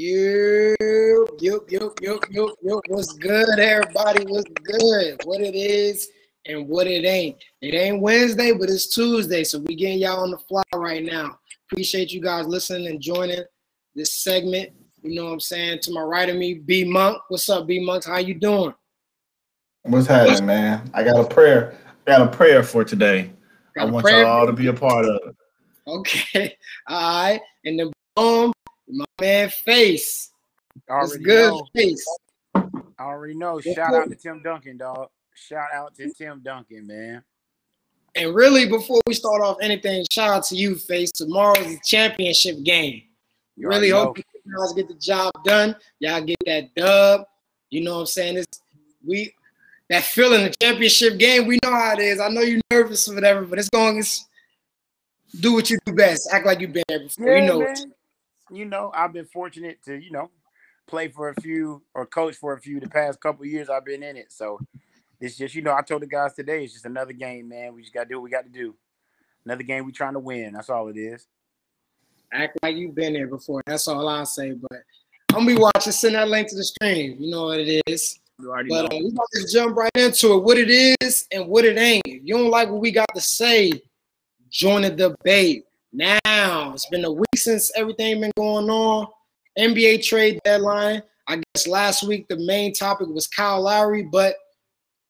Yup, yup, yup, yup, yup, yup. What's good, everybody? What's good? What it is and what it ain't. It ain't Wednesday, but it's Tuesday, so we getting y'all on the fly right now. Appreciate you guys listening and joining this segment. You know what I'm saying? To my right of me, B Monk. What's up, B Monk? How you doing? What's happening, man? I got a prayer. I got a prayer for today. Got I want y'all to be a part of it. Okay. All right. And then boom, my man Face. Already good, know. Face? I already know. Shout out to Tim Duncan, dog. Shout out to Tim Duncan, man. And really, before we start off anything, shout out to you, Face. Tomorrow's the championship game. You really hope you guys get the job done. Y'all get that dub. You know what I'm saying? It's we that feeling the championship game. We know how it is. I know you're nervous or whatever, but it's going. It's do what you do best. Act like you've been there before. Yeah, you know. man. You know, I've been fortunate to, you know, play for a few or coach for a few the past couple years I've been in it. So it's just, you know, I told the guys today, it's just another game, man. We just gotta do what we got to do. Another game we trying to win. That's all it is. Act like you've been there before. That's all I'll say. But I'm gonna be watching. Send that link to the stream. You know what it is. You already But uh, know. we about to just jump right into it. What it is and what it ain't. If you don't like what we got to say, join the debate. Now it's been a week since everything been going on. NBA trade deadline. I guess last week the main topic was Kyle Lowry, but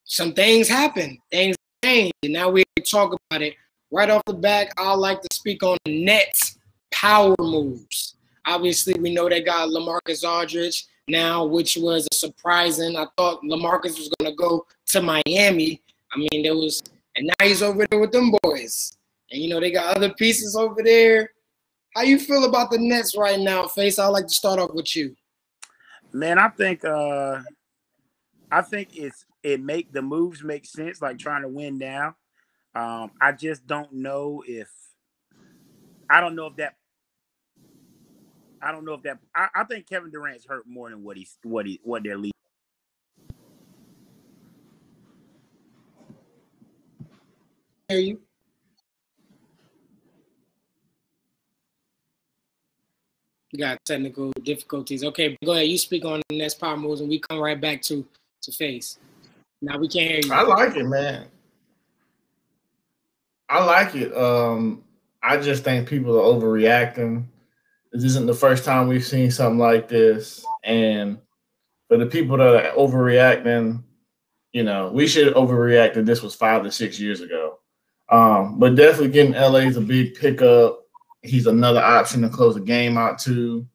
some things happened. Things changed, and now we talk about it. Right off the back, I like to speak on the Nets power moves. Obviously, we know they got LaMarcus Aldridge now, which was a surprising. I thought LaMarcus was gonna go to Miami. I mean, there was, and now he's over there with them boys. And you know they got other pieces over there. How you feel about the Nets right now, Face? I'd like to start off with you. Man, I think uh I think it's it make the moves make sense, like trying to win now. Um, I just don't know if I don't know if that I don't know if that I, I think Kevin Durant's hurt more than what he's what he what they're leaving. Hear you? Got technical difficulties. Okay, go ahead. You speak on the Nets power moves, and we come right back to to Face. Now we can't hear you. I like it, man. I like it. Um, I just think people are overreacting. This isn't the first time we've seen something like this, and for the people that are overreacting, you know, we should overreact that this was five to six years ago. Um, but definitely getting LA is a big pickup. He's another option to close the game out to.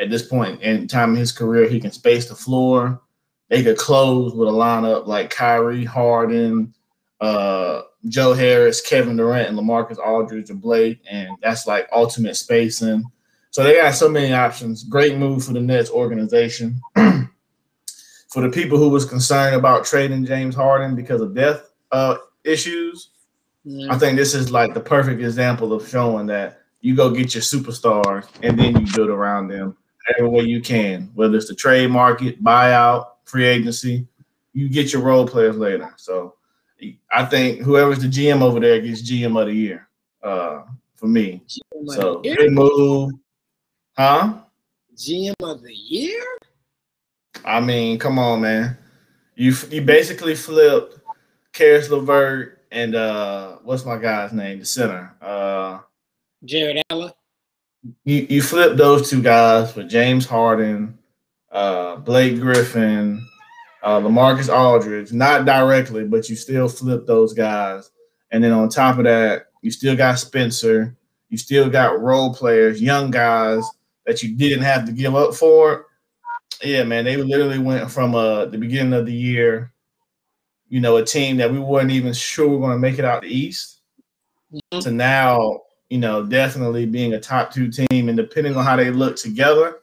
At this point in time in his career, he can space the floor. They could close with a lineup like Kyrie, Harden, uh, Joe Harris, Kevin Durant, and LaMarcus Aldridge and Blake, and that's like ultimate spacing. So they got so many options. Great move for the Nets organization. for the people who was concerned about trading James Harden because of death uh, issues, Mhm. I think this is like the perfect example of showing that you go get your superstars and then you build around them every way you can, whether it's the trade market, buyout, free agency, you get your role players later. So I think whoever's the GM over there gets GM of the year uh, for me. So GM, good move. Huh? GM of the year? I mean, come on, man. You you basically flipped Caris LeVert and uh what's my guy's name? The center. Uh Jarrett Allen. you, you flip those two guys for James Harden, uh, Blake Griffin, uh, Lamarcus Aldridge, not directly, but you still flip those guys. And then on top of that, you still got Spencer. You still got role players, young guys that you didn't have to give up for. Yeah, man, they literally went from uh, the beginning of the year, you know, a team that we weren't even sure we are going to make it out the East Mhm. to now, you know, definitely being a top two team. And depending on how they look together,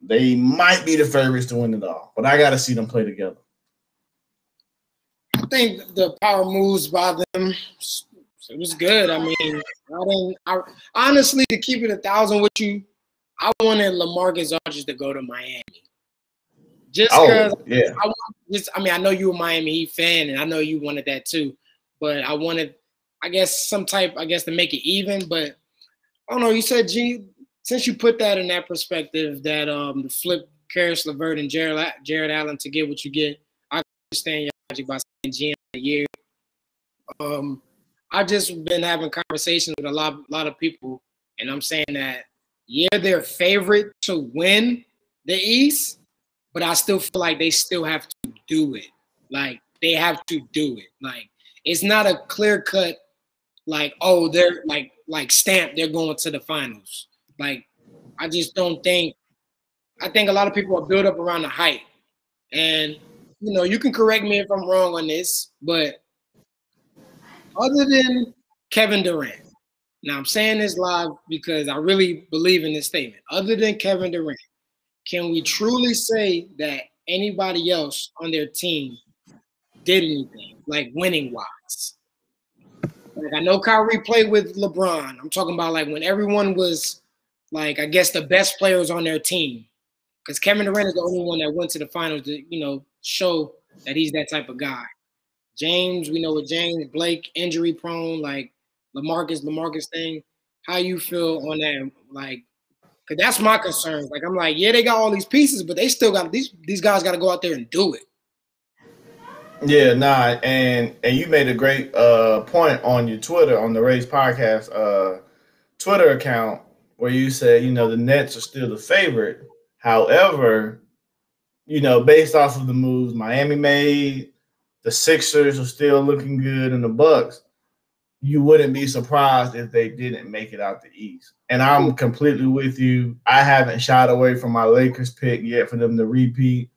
they might be the favorites to win it all. But I got to see them play together. I think the power moves by them. It was good. I mean, I didn't. I, honestly, to keep it a thousand with you, I wanted Lamarcus Aldridge to go to Miami. Just because Oh, yeah. I want just I mean I know you're a Miami Heat fan and I know you wanted that too, but I wanted I guess some type I guess to make it even. But I don't know. You said G since you put that in that perspective, that um the flip Caris LeVert and Jared Jarrett Allen to get what you get, I understand your logic by saying GM a year. Um, I've just been having conversations with a lot, lot of people, and I'm saying that yeah, they're favorite to win the East, but I still feel like they still have to do it. Like they have to do it. Like it's not a clear cut, like oh they're like like stamp they're going to the finals. Like I just don't think. I think a lot of people are built up around the hype, and you know you can correct me if I'm wrong on this, but other than Kevin Durant, now I'm saying this live because I really believe in this statement. Other than Kevin Durant, can we truly say that anybody else on their team did anything like winning wise? Like I know Kyrie played with LeBron. I'm talking about like when everyone was like I guess the best players on their team. Because Kevin Durant is the only one that went to the finals to, you know, show that he's that type of guy. James, we know with James, Blake, injury prone, like Lamarcus, Lamarcus thing. How you feel on that? Like, cause that's my concern. Like, I'm like, yeah, they got all these pieces, but they still got these these guys got to go out there and do it. Yeah, nah, and and you made a great uh point on your Twitter on the Rae's podcast uh Twitter account where you said, you know, the Nets are still the favorite. However, you know, based off of the moves Miami made, the Sixers are still looking good, and the Bucks, you wouldn't be surprised if they didn't make it out the East. And I'm completely with you. I haven't shied away from my Lakers pick yet for them to repeat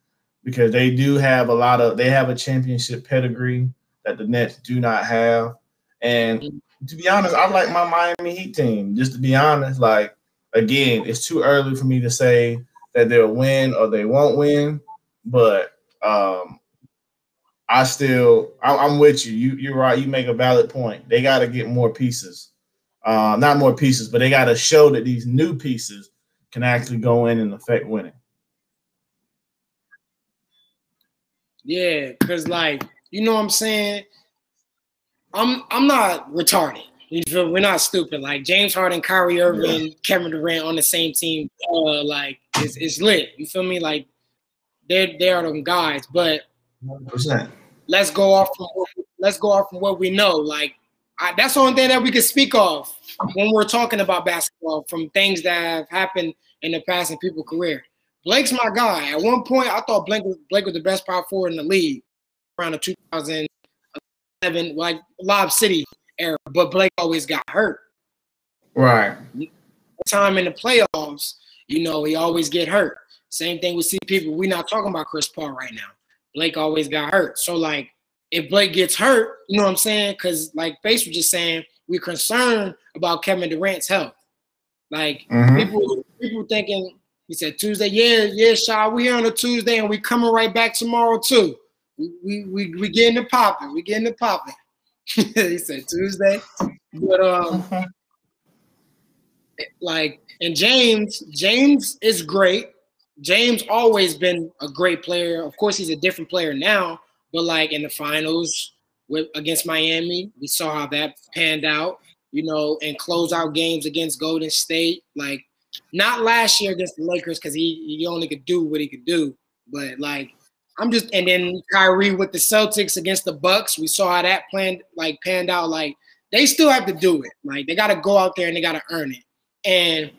because they do have a lot of they have a championship pedigree that the Nets do not have. And to be honest, I like my Miami Heat team. Just to be honest, like again, it's too early for me to say that they'll win or they won't win. But um, I still, I'm with you. You you're right. You make a valid point. They got to get more pieces, uh, not more pieces, but they got to show that these new pieces can actually go in and affect winning. Yeah, cause like you know what I'm saying. I'm I'm not retarded. You feel we're not stupid. Like James Harden, Kyrie Irving, yeah. Kevin Durant on the same team. Uh, like it's, it's lit. You feel me? Like they're they are them guys. But 100%. let's go off from let's go off from what we know. Like I, that's the only thing that we can speak of when we're talking about basketball from things that have happened in the past in people's career. Blake's my guy. At one point, I thought Blake was, Blake was the best power forward in the league around the 2007, like Lob City era. But Blake always got hurt. Right. Time in the playoffs, you know, he always get hurt. Same thing with CP, but we're not talking about Chris Paul right now. Blake always got hurt. So like if Blake gets hurt, you know what I'm saying? Because like Face was just saying, we're concerned about Kevin Durant's health. Like mm-hmm. people, people thinking he said Tuesday, yeah, yeah, Shaw, we here on a Tuesday and we coming right back tomorrow too. We we we, we getting it popping. We getting it popping. he said Tuesday, but um, mm-hmm. like and James, James is great. James always been a great player. Of course, he's a different player now, but like in the finals with against Miami, we saw how that panned out. You know, and close out games against Golden State. Like not last year against the Lakers because he he only could do what he could do, but like I'm just and then Kyrie with the Celtics against the Bucks, we saw how that planned like panned out. Like they still have to do it. Like they got to go out there and they got to earn it. And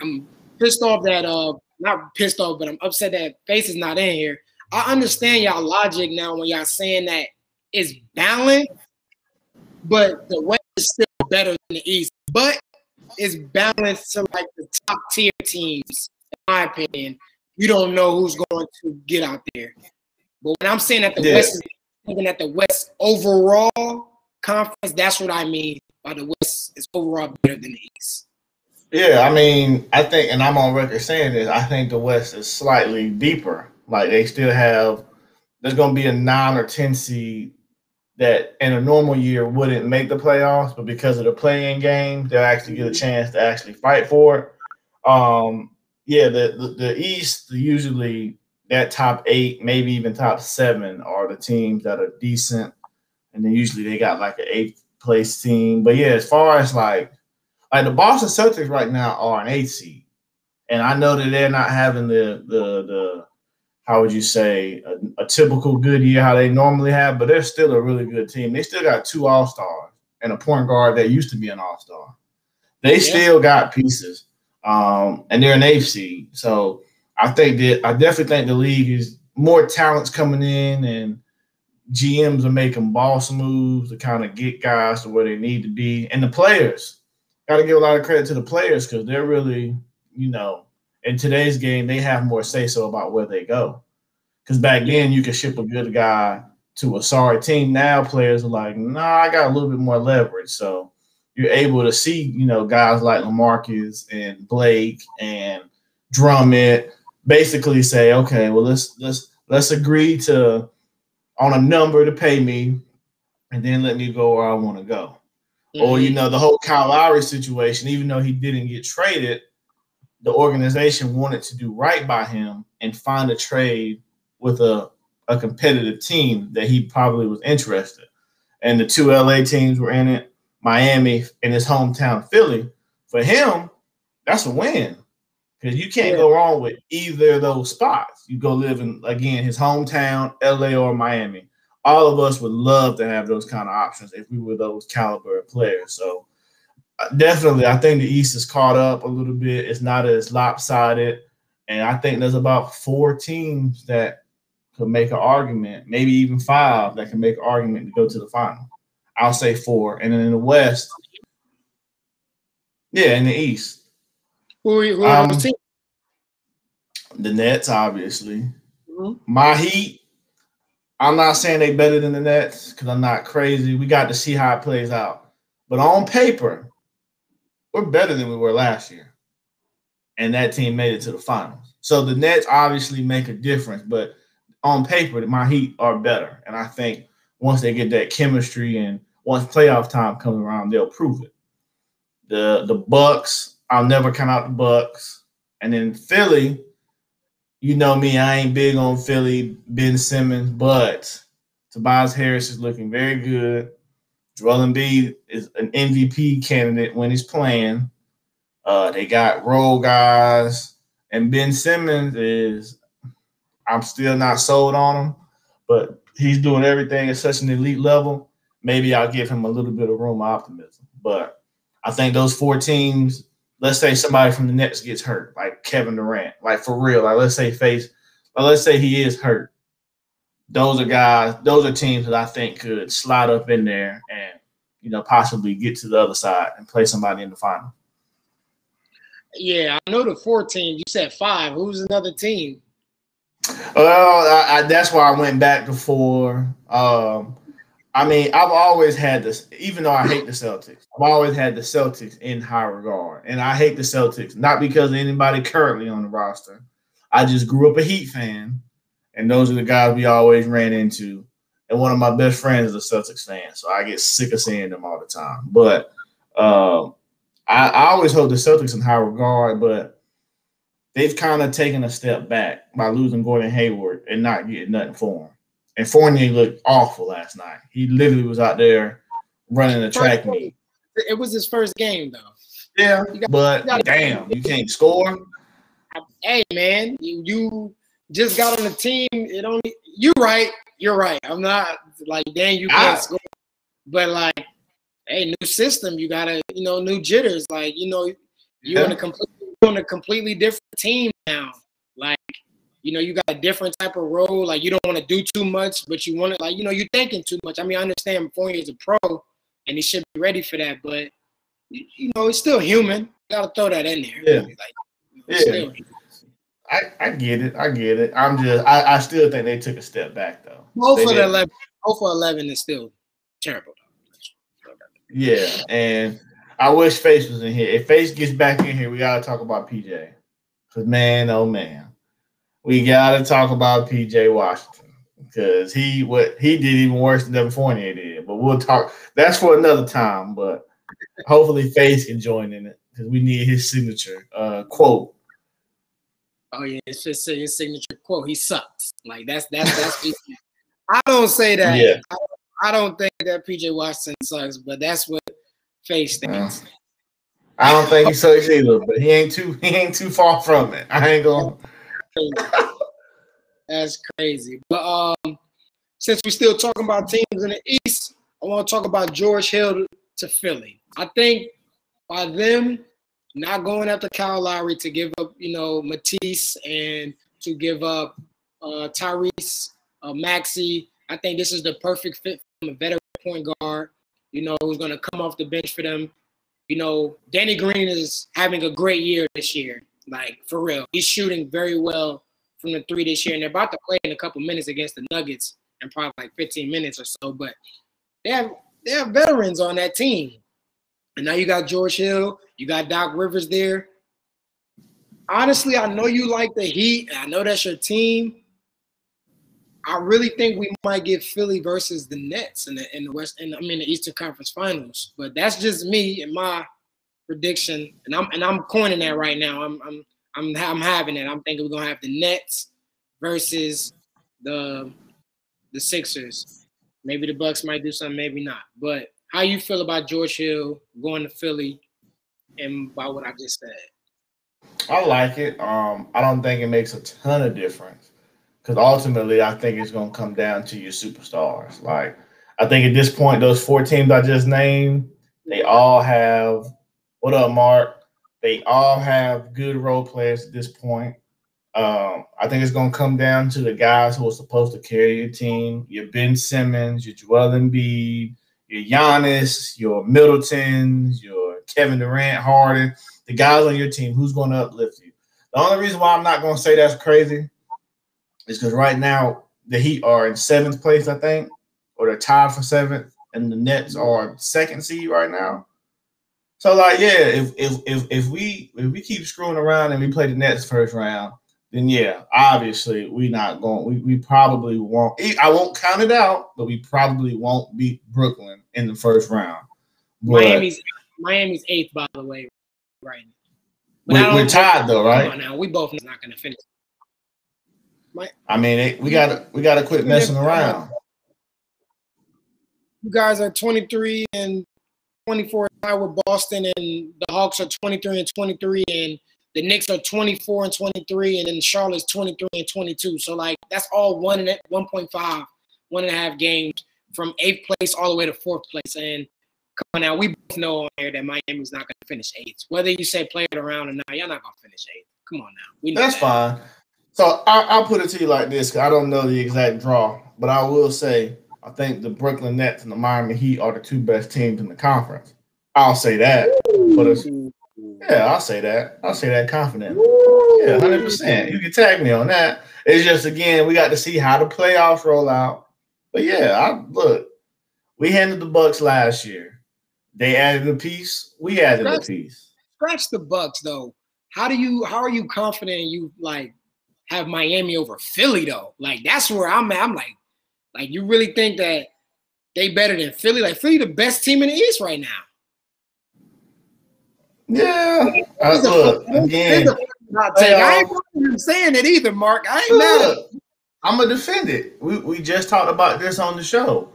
I'm pissed off that uh not pissed off, but I'm upset that Face is not in here. I understand y'all logic now when y'all saying that it's balanced, but the West is still better than the East. But it's balanced to like the top tier teams, in my opinion. You don't know who's going to get out there. But when I'm saying that the yeah. West is even at the West overall conference, that's what I mean by the West is overall better than the East. Yeah, I mean, I think, and I'm on record saying this. I think the West is slightly deeper. Like they still have. There's going to be a nine or ten seed that in a normal year wouldn't make the playoffs, but because of the play-in game, they'll actually get a chance to actually fight for it. Um, yeah, the, the, the East usually that top eight, maybe even top seven, are the teams that are decent, and then usually they got like an eighth place team. But yeah, as far as like Like the Boston Celtics right now are an eight seed, and I know that they're not having the the the how would you say a, a typical good year how they normally have, but they're still a really good team. They still got two All Stars and a point guard that used to be an All Star. They yeah. still got pieces, um, and they're an eighth seed. So I think that I definitely think the league is more talents coming in and GMs are making boss moves to kind of get guys to where they need to be, and the players got to give a lot of credit to the players because they're really, you know, in today's game they have more say so about where they go. Because back then you could ship a good guy to a sorry team. Now players are like, nah, I got a little bit more leverage, so you're able to see, you know, guys like Lamarcus and Blake and Drummond basically say, okay, well let's let's let's agree to on a number to pay me, and then let me go where I want to go. Mm-hmm. Or you know the whole Kyle Lowry situation, even though he didn't get traded, the organization wanted to do right by him and find a trade with a, a competitive team that he probably was interested. And the two LA teams were in it, Miami and his hometown Philly. For him, that's a win because you can't yeah. go wrong with either of those spots. You go live in again his hometown, LA or Miami. All of us would love to have those kind of options if we were those caliber of players. So definitely, I think the East is caught up a little bit. It's not as lopsided, and I think there's about four teams that could make an argument, maybe even five that can make an argument to go to the final. I'll say four, and then in the West, yeah, in the East, who, um, the Nets, obviously. Mm-hmm. My Heat. I'm not saying they better than the Nets because I'm not crazy. We got to see how it plays out. But on paper, we're better than we were last year. And that team made it to the finals. So the Nets obviously make a difference, but on paper, my Heat are better. And I think once they get that chemistry and once playoff time comes around, they'll prove it. The the Bucks, I'll never count out the Bucks. And then Philly, you know me, I ain't big on Philly, Ben Simmons, but Tobias Harris is looking very good. Joel Embiid is an MVP candidate when he's playing. Uh, they got role guys, and Ben Simmons is. I'm still not sold on him, but he's doing everything at such an elite level. Maybe I'll give him a little bit of room of optimism. But I think those four teams let's say somebody from the Nets gets hurt, like Kevin Durant, like for real, like let's say face, let's say he is hurt. Those are guys, those are teams that I think could slide up in there and you know possibly get to the other side and play somebody in the final. Yeah, I know the four teams. You said five. Who's another team? Well, I, I, that's why I went back before. Um, I mean, I've always had this, even though I hate the Celtics, I've always had the Celtics in high regard. And I hate the Celtics, not because of anybody currently on the roster. I just grew up a Heat fan, and those are the guys we always ran into. And one of my best friends is a Celtics fan, so I get sick of seeing them all the time. But uh, I, I always hold the Celtics in high regard, but they've kind of taken a step back by losing Gordon Hayward and not getting nothing for him. And Fournier looked awful last night. He literally was out there running the track meet. It was his first game though. Yeah, got, but you damn, you can't score. Hey man, you, you just got on the team. It only you're right. You're right. I'm not like damn you can't I, score. But like, hey, new system. You gotta you know new jitters. Like you know you yeah. on a completely on a completely different team now. Like you know, you got a different type of role. Like you don't want to do too much, but you want to like, you know, you're thinking too much. I mean, I understand Fournier is a pro and he should be ready for that, but you know, it's still human. You gotta throw that in there. Yeah. Like, yeah. I, I get it. I get it. I'm just I, I still think they took a step back though. Both for eleven both for eleven is still terrible though. Yeah, and I wish Face was in here. If Face gets back in here, we gotta talk about PJ. Cause man, oh man we got to talk about PJ Washington because he what he did even worse than Evan Fournier did. But we'll talk. That's for another time. But hopefully, Face can join in it because we need his signature uh, quote. Oh yeah, it's just his signature quote. He sucks. Like that's that's that's. I don't say that. Yeah. I, I, don't think that PJ Washington sucks, but that's what Face thinks. I don't think he sucks either, but he ain't too he ain't too far from it. I ain't gonna. That's crazy. But um, since we're still talking about teams in the East, I want to talk about George Hill to Philly. I think by them not going after Kyle Lowry to give up, you know, Matisse and to give up uh, Tyrese uh, Maxey, I think this is the perfect fit from a veteran point guard, you know, who's going to come off the bench for them. You know, Danny Green is having a great year this year, like for real. He's shooting very well from the three this year, and they're about to play in a couple minutes against the Nuggets in probably like 15 minutes or so. But they have they have veterans on that team, and now you got George Hill, you got Doc Rivers there. Honestly, I know you like the Heat. and I know that's your team. I really think we might get Philly versus the Nets in the in the West and I mean the Eastern Conference Finals. But that's just me and my prediction, and I'm and I'm coining that right now. I'm I'm I'm I'm having it. I'm thinking we're gonna have the Nets versus the the Sixers. Maybe the Bucks might do something, maybe not. But how you feel about George Hill going to Philly and by what I just said? I like it. Um, I don't think it makes a ton of difference because ultimately, I think it's going to come down to your superstars. Like, I think at this point, those four teams I just named, they all have. What up, Mark? They all have good role players at this point. Um, I think it's going to come down to the guys who are supposed to carry your team. Your Ben Simmons, your Joel Embiid, your Giannis, your Middletons, your Kevin Durant, Harden, the guys on your team. Who's going to uplift you? The only reason why I'm not going to say that's crazy is because right now the Heat are in seventh place, I think, or they're tied for seventh, and the Nets mm-hmm. are second seed right now. So like, yeah, if if if if we if we keep screwing around and we play the Nets first round, then yeah, obviously we not going. We, we probably won't. I won't count it out, but we probably won't beat Brooklyn in the first round. But Miami's Miami's eighth, by the way, right now. We, are tied though, right? Now we both not going to finish. My, I mean, it, we got to we got to quit messing around. You guys are 23 and 24 with Boston, and the Hawks are 23 and 23, and the Knicks are 24 and 23, and then Charlotte's 23 and 22. So like that's all one and 1.5, one and a half games from eighth place all the way to fourth place. And come on now, we both know on here that Miami's not going to finish eighth. Whether you say play it around or not, you're not going to finish eighth. Come on now, we that's that. fine. So I, will put it to you like this: because I don't know the exact draw, but I will say I think the Brooklyn Nets and the Miami Heat are the two best teams in the conference. I'll say that. But it's, yeah, I'll say that. I'll say that confidently. Yeah, hundred percent. You can tag me on that. It's just again, we got to see how the playoffs roll out. But yeah, I look. We handled the Bucks last year. They added a piece. We added scratch, a piece. Scratch the Bucks though. How do you? How are you confident you like have Miami over Philly though. Like that's where I'm at. I'm like, like you really think that they better than Philly? Like Philly the best team in the East right now. Yeah. Uh, look, again, I ain't saying it either, Mark. I ain't look, mad. I'm gonna defend it. We we just talked about this on the show.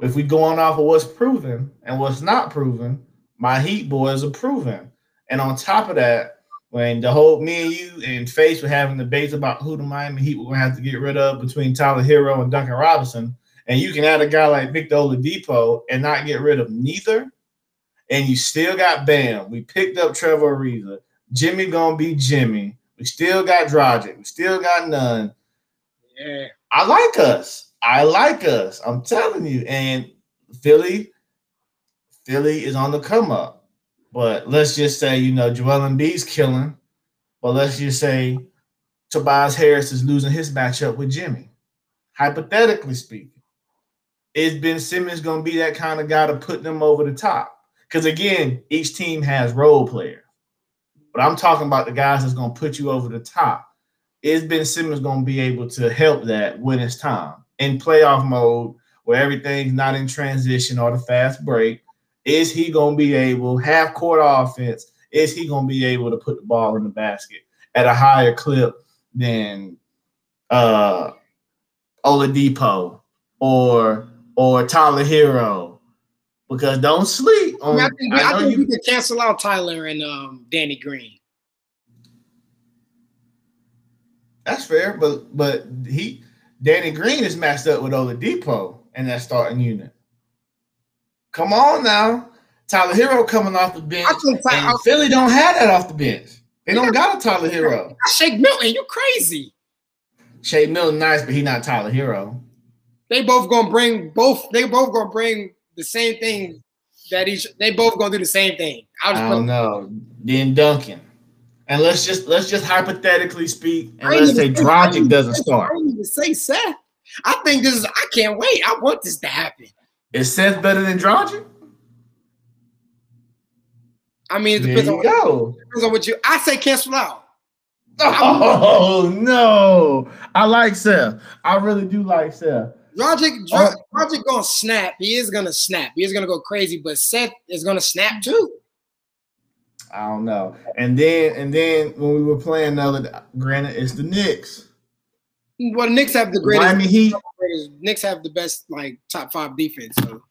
If we go on off of what's proven and what's not proven, my Heat boys are proven. And on top of that, when the whole me and you and Face were having debates about who the Miami Heat were going to have to get rid of between Tyler Herro and Duncan Robinson, and you can add a guy like Victor Oladipo and not get rid of neither, and you still got Bam. We picked up Trevor Ariza. Jimmy gonna be Jimmy. We still got Dragic. We still got none. Yeah, I like us. I like us. I'm telling you. And Philly, Philly is on the come up. But let's just say, you know, Joel Embiid's killing. But let's just say Tobias Harris is losing his matchup with Jimmy. Hypothetically speaking, is Ben Simmons going to be that kind of guy to put them over the top? Because again, each team has role players. But I'm talking about the guys that's going to put you over the top. Is Ben Simmons going to be able to help that when it's time in playoff mode where everything's not in transition or the fast break? Is he going to be able, half court offense, is he going to be able to put the ball in the basket at a higher clip than uh, Oladipo or or Tyler Herro? Because don't sleep I, I think, I I think you- we could cancel out Tyler and um, Danny Green. That's fair, but but he Danny Green is matched up with Oladipo in that starting unit. Come on now, Tyler Herro coming off the bench, I think Ty- and Philly don't have that off the bench. They don't got a Tyler Herro. Shake Milton, you crazy. Shake Milton nice, but he not Tyler Herro. They both gonna bring both. They both gonna bring the same thing that each. They both gonna do the same thing. I'll I don't know. Then Duncan, and let's just let's just hypothetically speak, and let's say Dragic doesn't start. I didn't even say Seth. I think this is. I can't wait. I want this to happen. Is Seth better than Dragic? I mean, it depends on, go. depends on what you. I say cancel out. Oh no, I like Seth. I really do like Seth. Logic. Logic uh, gonna snap. He is gonna snap. He is gonna go crazy. But Seth is gonna snap too. I don't know. And then and then when we were playing the other, granted it's the Knicks. Well, the Knicks have the greatest. Miami Heat. Knicks have the best like top five defense. So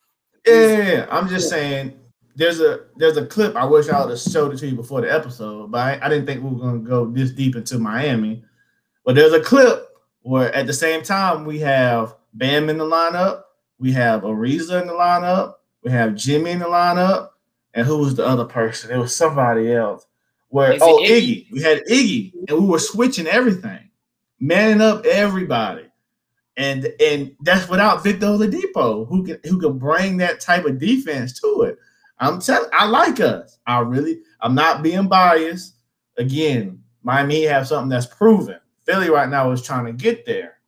yeah. I'm just saying. There's a there's a clip. I wish I would have showed it to you before the episode, but I, I didn't think we were gonna go this deep into Miami. But there's a clip where at the same time we have Bam in the lineup, we have Ariza in the lineup, we have Jimmy in the lineup, and who was the other person? It was somebody else. Where Is oh Iggy? Iggy. we had Iggy, and we were switching everything, manning up everybody, and and that's without Victor Oladipo, who can who can bring that type of defense to it. I'm telling, I like us. I really, I'm not being biased. Again, Miami have something that's proven. Philly right now is trying to get there,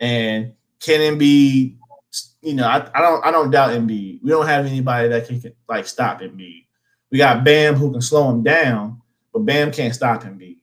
and can Embiid, you know, I, I don't, I don't doubt Embiid. We don't have anybody that can, can like stop Embiid. We got Bam who can slow him down, but Bam can't stop Embiid.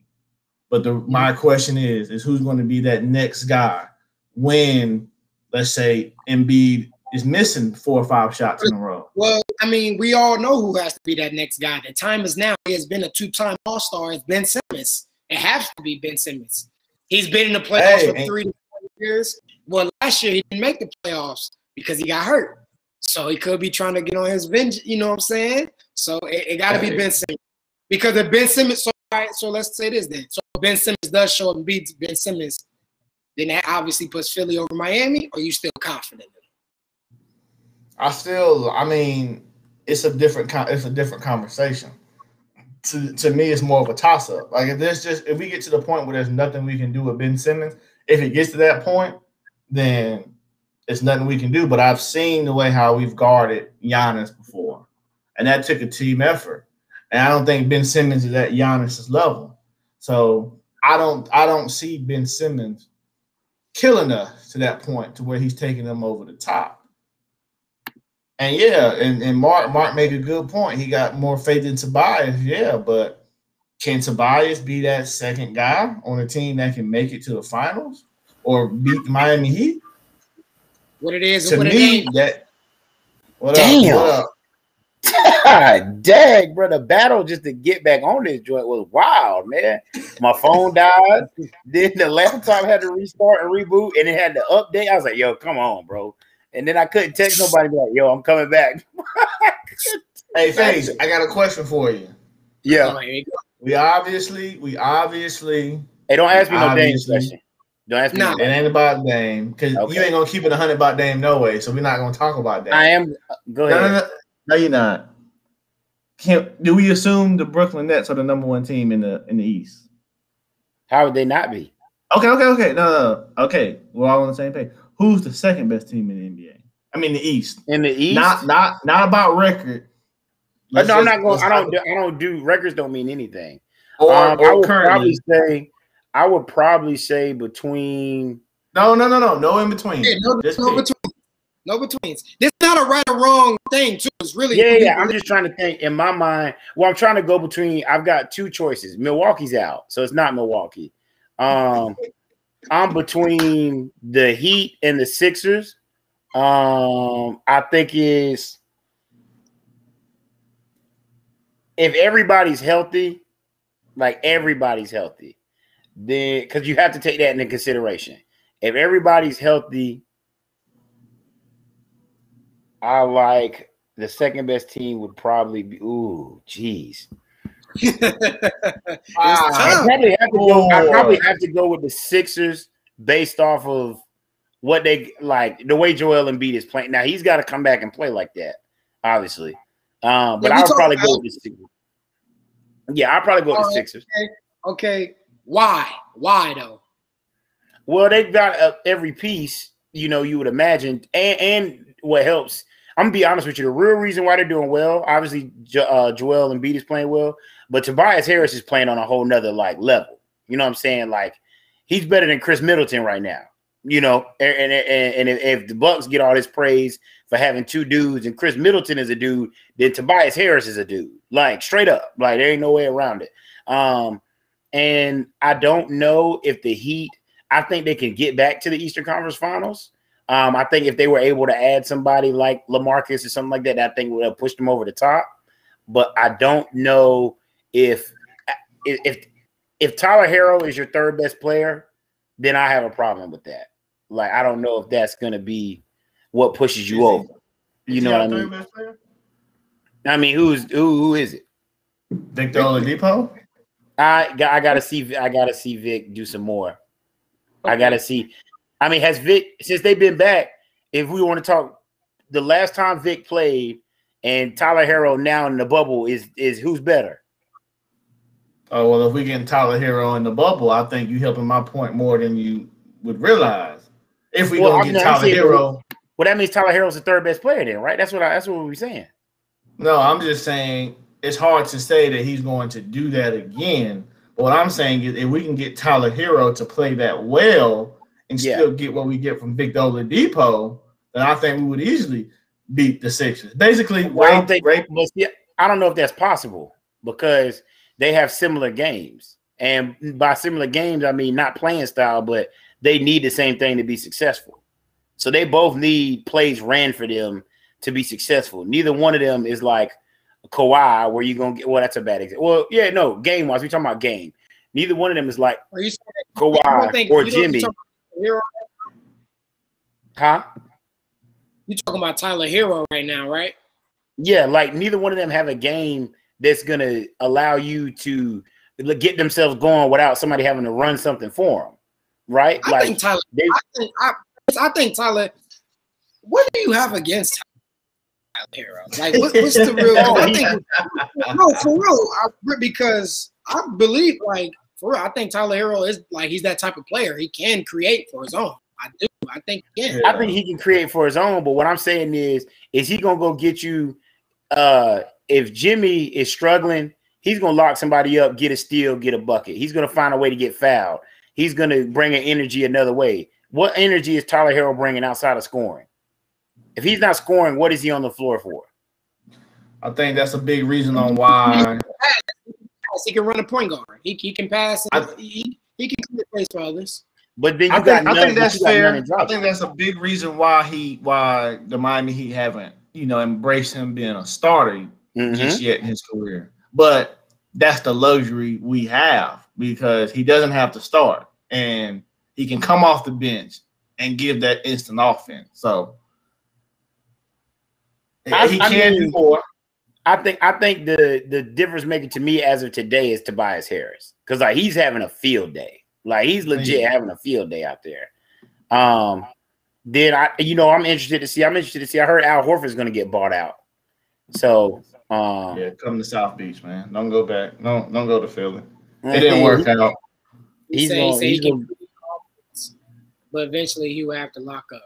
But the my mm-hmm. question is, is who's going to be that next guy when, let's say, Embiid is missing four or five shots in a row? Well, I mean, we all know who has to be that next guy. The time is now. He has been a two-time All-Star. It's Ben Simmons. It has to be Ben Simmons. He's been in the playoffs Hey, for three to four years. Well, last year he didn't make the playoffs because he got hurt. So he could be trying to get on his vengeance. You know what I'm saying? So it, it got to be Ben Simmons because if Ben Simmons. So all right, so let's say this then. So Ben Simmons does show up and beats Ben Simmons, then that obviously puts Philly over Miami. Or you still confident? I still, I mean, it's a different, it's a different conversation. To, to me, it's more of a toss up. Like if there's just if we get to the point where there's nothing we can do with Ben Simmons, if it gets to that point, then it's nothing we can do. But I've seen the way how we've guarded Giannis before, and that took a team effort. And I don't think Ben Simmons is at Giannis's level. So I don't, I don't see Ben Simmons killing us to that point to where he's taking them over the top. And yeah, and, and Mark Mark made a good point. He got more faith in Tobias, yeah, but can Tobias be that second guy on a team that can make it to the finals or beat the Miami Heat? What it is To and what it me, ain't. that what Damn. up? What up? God dang, bro. The battle just to get back on this joint was wild, man. My phone died. then the laptop had to restart and reboot, and it had to update. I was like, yo, come on, bro. And then I couldn't text nobody, like, yo, I'm coming back. Hey, Faze, I got a question for you. yeah. Here you go. We obviously, we obviously, Hey, don't ask me no Dame Obviously. question. Don't ask me Nah. no it ain't about Dame because you ain't gonna keep it hundred about Dame no way. So we're not gonna talk about that. I am. Go No, ahead. no, no, no, you're not. Can do we assume the Brooklyn Nets are the number one team in the in the East? How would they not be? Okay, okay, okay. No, no, no. Okay, we're all on the same page. Who's the second best team in the NBA? I mean, the East. In the East? Not, not, not about record. Uh, Let's no, I'm not going. I don't. do- I don't do records. Don't mean anything. Or, um, I would currently. probably say. I would probably say between. No, no, no, no, no in between. Yeah, no, Just no pick. between. No betweens. This is not a right or wrong thing, too. It's really Yeah, yeah. I'm just trying to think in my mind. Well, I'm trying to go between. I've got two choices. Milwaukee's out, so it's not Milwaukee. Um, I'm between the Heat and the Sixers. Um, I think is if everybody's healthy, like everybody's healthy, then because you have to take that into consideration. If everybody's healthy, I like the second best team would probably be. Ooh, jeez. Ah, I probably have to go. I probably have to go with the Sixers based off of what they like the way Joel Embiid is playing. Now he's got to come back and play like that, obviously. Um, but Yeah, I would talk probably go about- with the Sixers. Yeah, I'll probably go with the Alright. Sixers. okay, why? Why though? Well, they've got uh, every piece, you know, you would imagine, and and what helps. I'm gonna be honest with you. The real reason why they're doing well, obviously, jo- uh, Joel Embiid is playing well, but Tobias Harris is playing on a whole nother like level. You know what I'm saying? Like he's better than Khris Middleton right now. You know, and and, and, if the Bucks get all this praise for having two dudes, and Khris Middleton is a dude, then Tobias Harris is a dude. Like straight up, like there ain't no way around it. Um, and I don't know if the Heat. I think they can get back to the Eastern Conference Finals. Um, I think if they were able to add somebody like Lamarcus or something like that, I think would have pushed them over the top. But I don't know if if if Tyler Herro is your third best player, then I have a problem with that. Like I don't know if that's gonna be what pushes Is you he- over. You Is know he what I mean? best player? I mean, who's who? Who is it? Victor Oladipo. I got I gotta see I gotta see Vic do some more. I gotta see. I mean, has Vic since they've been back? If we want to talk, the last time Vic played and Tyler Herro now in the bubble is is who's better? Oh well, if we get Tyler Herro in the bubble, I think you helping my point more than you would realize. If we Well, don't I'm get Tyler saying- Hero, Well, that means Tyler Herro's the third best player, then, right? That's what I, that's what we're saying. no, I'm just saying it's hard to say that he's going to do that again. But what I'm saying is, if we can get Tyler Herro to play that well and Yeah. still get what we get from Victor Oladipo, then I think we would easily beat the Sixers. Basically, Well, I don't think, rape but see, I don't know if that's possible because they have similar games, and by similar games, I mean not playing style, but they need the same thing to be successful. So they both need plays ran for them to be successful. Neither one of them is like Kawhi, where you're gonna get. Well, that's a bad example. Well, yeah, no, game wise, we talking about game. Neither one of them is like Are you saying you Kawhi think- or you Jimmy, you Herro? huh? You talking about Tyler Herro right now, right? Yeah, like neither one of them have a game that's gonna allow you to get themselves going without somebody having to run something for them, right? I like think Tyler. they, I think I, I think Tyler. What do you have against Tyler Herro? Like, what, what's the real? I think no, for real. I, because I believe, like, for real, I think Tyler Herro is like he's that type of player. He can create for his own. I do. I think he can. Yeah. I think he can create for his own. But what I'm saying is, is he gonna go get you? Uh, if Jimmy is struggling, he's gonna lock somebody up, get a steal, get a bucket. He's gonna find a way to get fouled. He's gonna bring an energy another way. What energy is Tyler Herro bringing outside of scoring? If he's not scoring, what is he on the floor for? I think that's a big reason on why He can run a point guard. He, he can pass. I- he, he can create place for others. But then you I got think, none, I think but that's got fair. I think that's a big reason why he why the Miami Heat haven't you know embraced him being a starter Mhm. just yet in his career. But that's the luxury we have because he doesn't have to start and he can come off the bench and give that instant offense. So I- he I can mean- do more. I think I think the the difference maker to me as of today is Tobias Harris because like he's having a field day. Like he's legit Yeah. having a field day out there. Um, then I you know I'm interested to see. I'm interested to see. I heard Al Horford's going to get bought out. So um, Yeah, come to South Beach, man. Don't go back. Don't don't go to Philly. It didn't work out. He He's say, gonna- he say he's he can, gonna- but eventually he will have to lock up.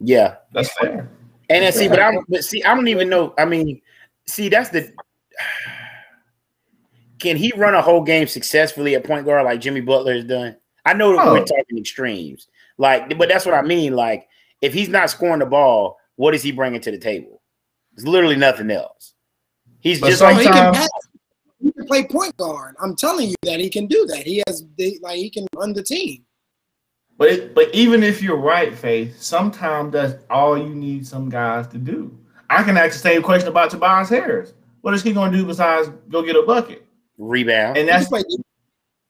Yeah, That's fair. And then see, but I'm but see, I don't even know. I mean, see, that's the. Can he run a whole game successfully at point guard like Jimmy Butler has done? I know that Oh. we're talking extremes, like, but that's what I mean. Like, if he's not scoring the ball, what is he bringing to the table? It's literally nothing else. He's But just like he can pass. He can play point guard. I'm telling you that he can do that. He has the, like he can run the team. But it, but even if you're right, Faith, sometimes that's all you need some guys to do. I can ask the same question about Tobias Harris. What is he going to do besides go get a bucket? rebound And He can that's play,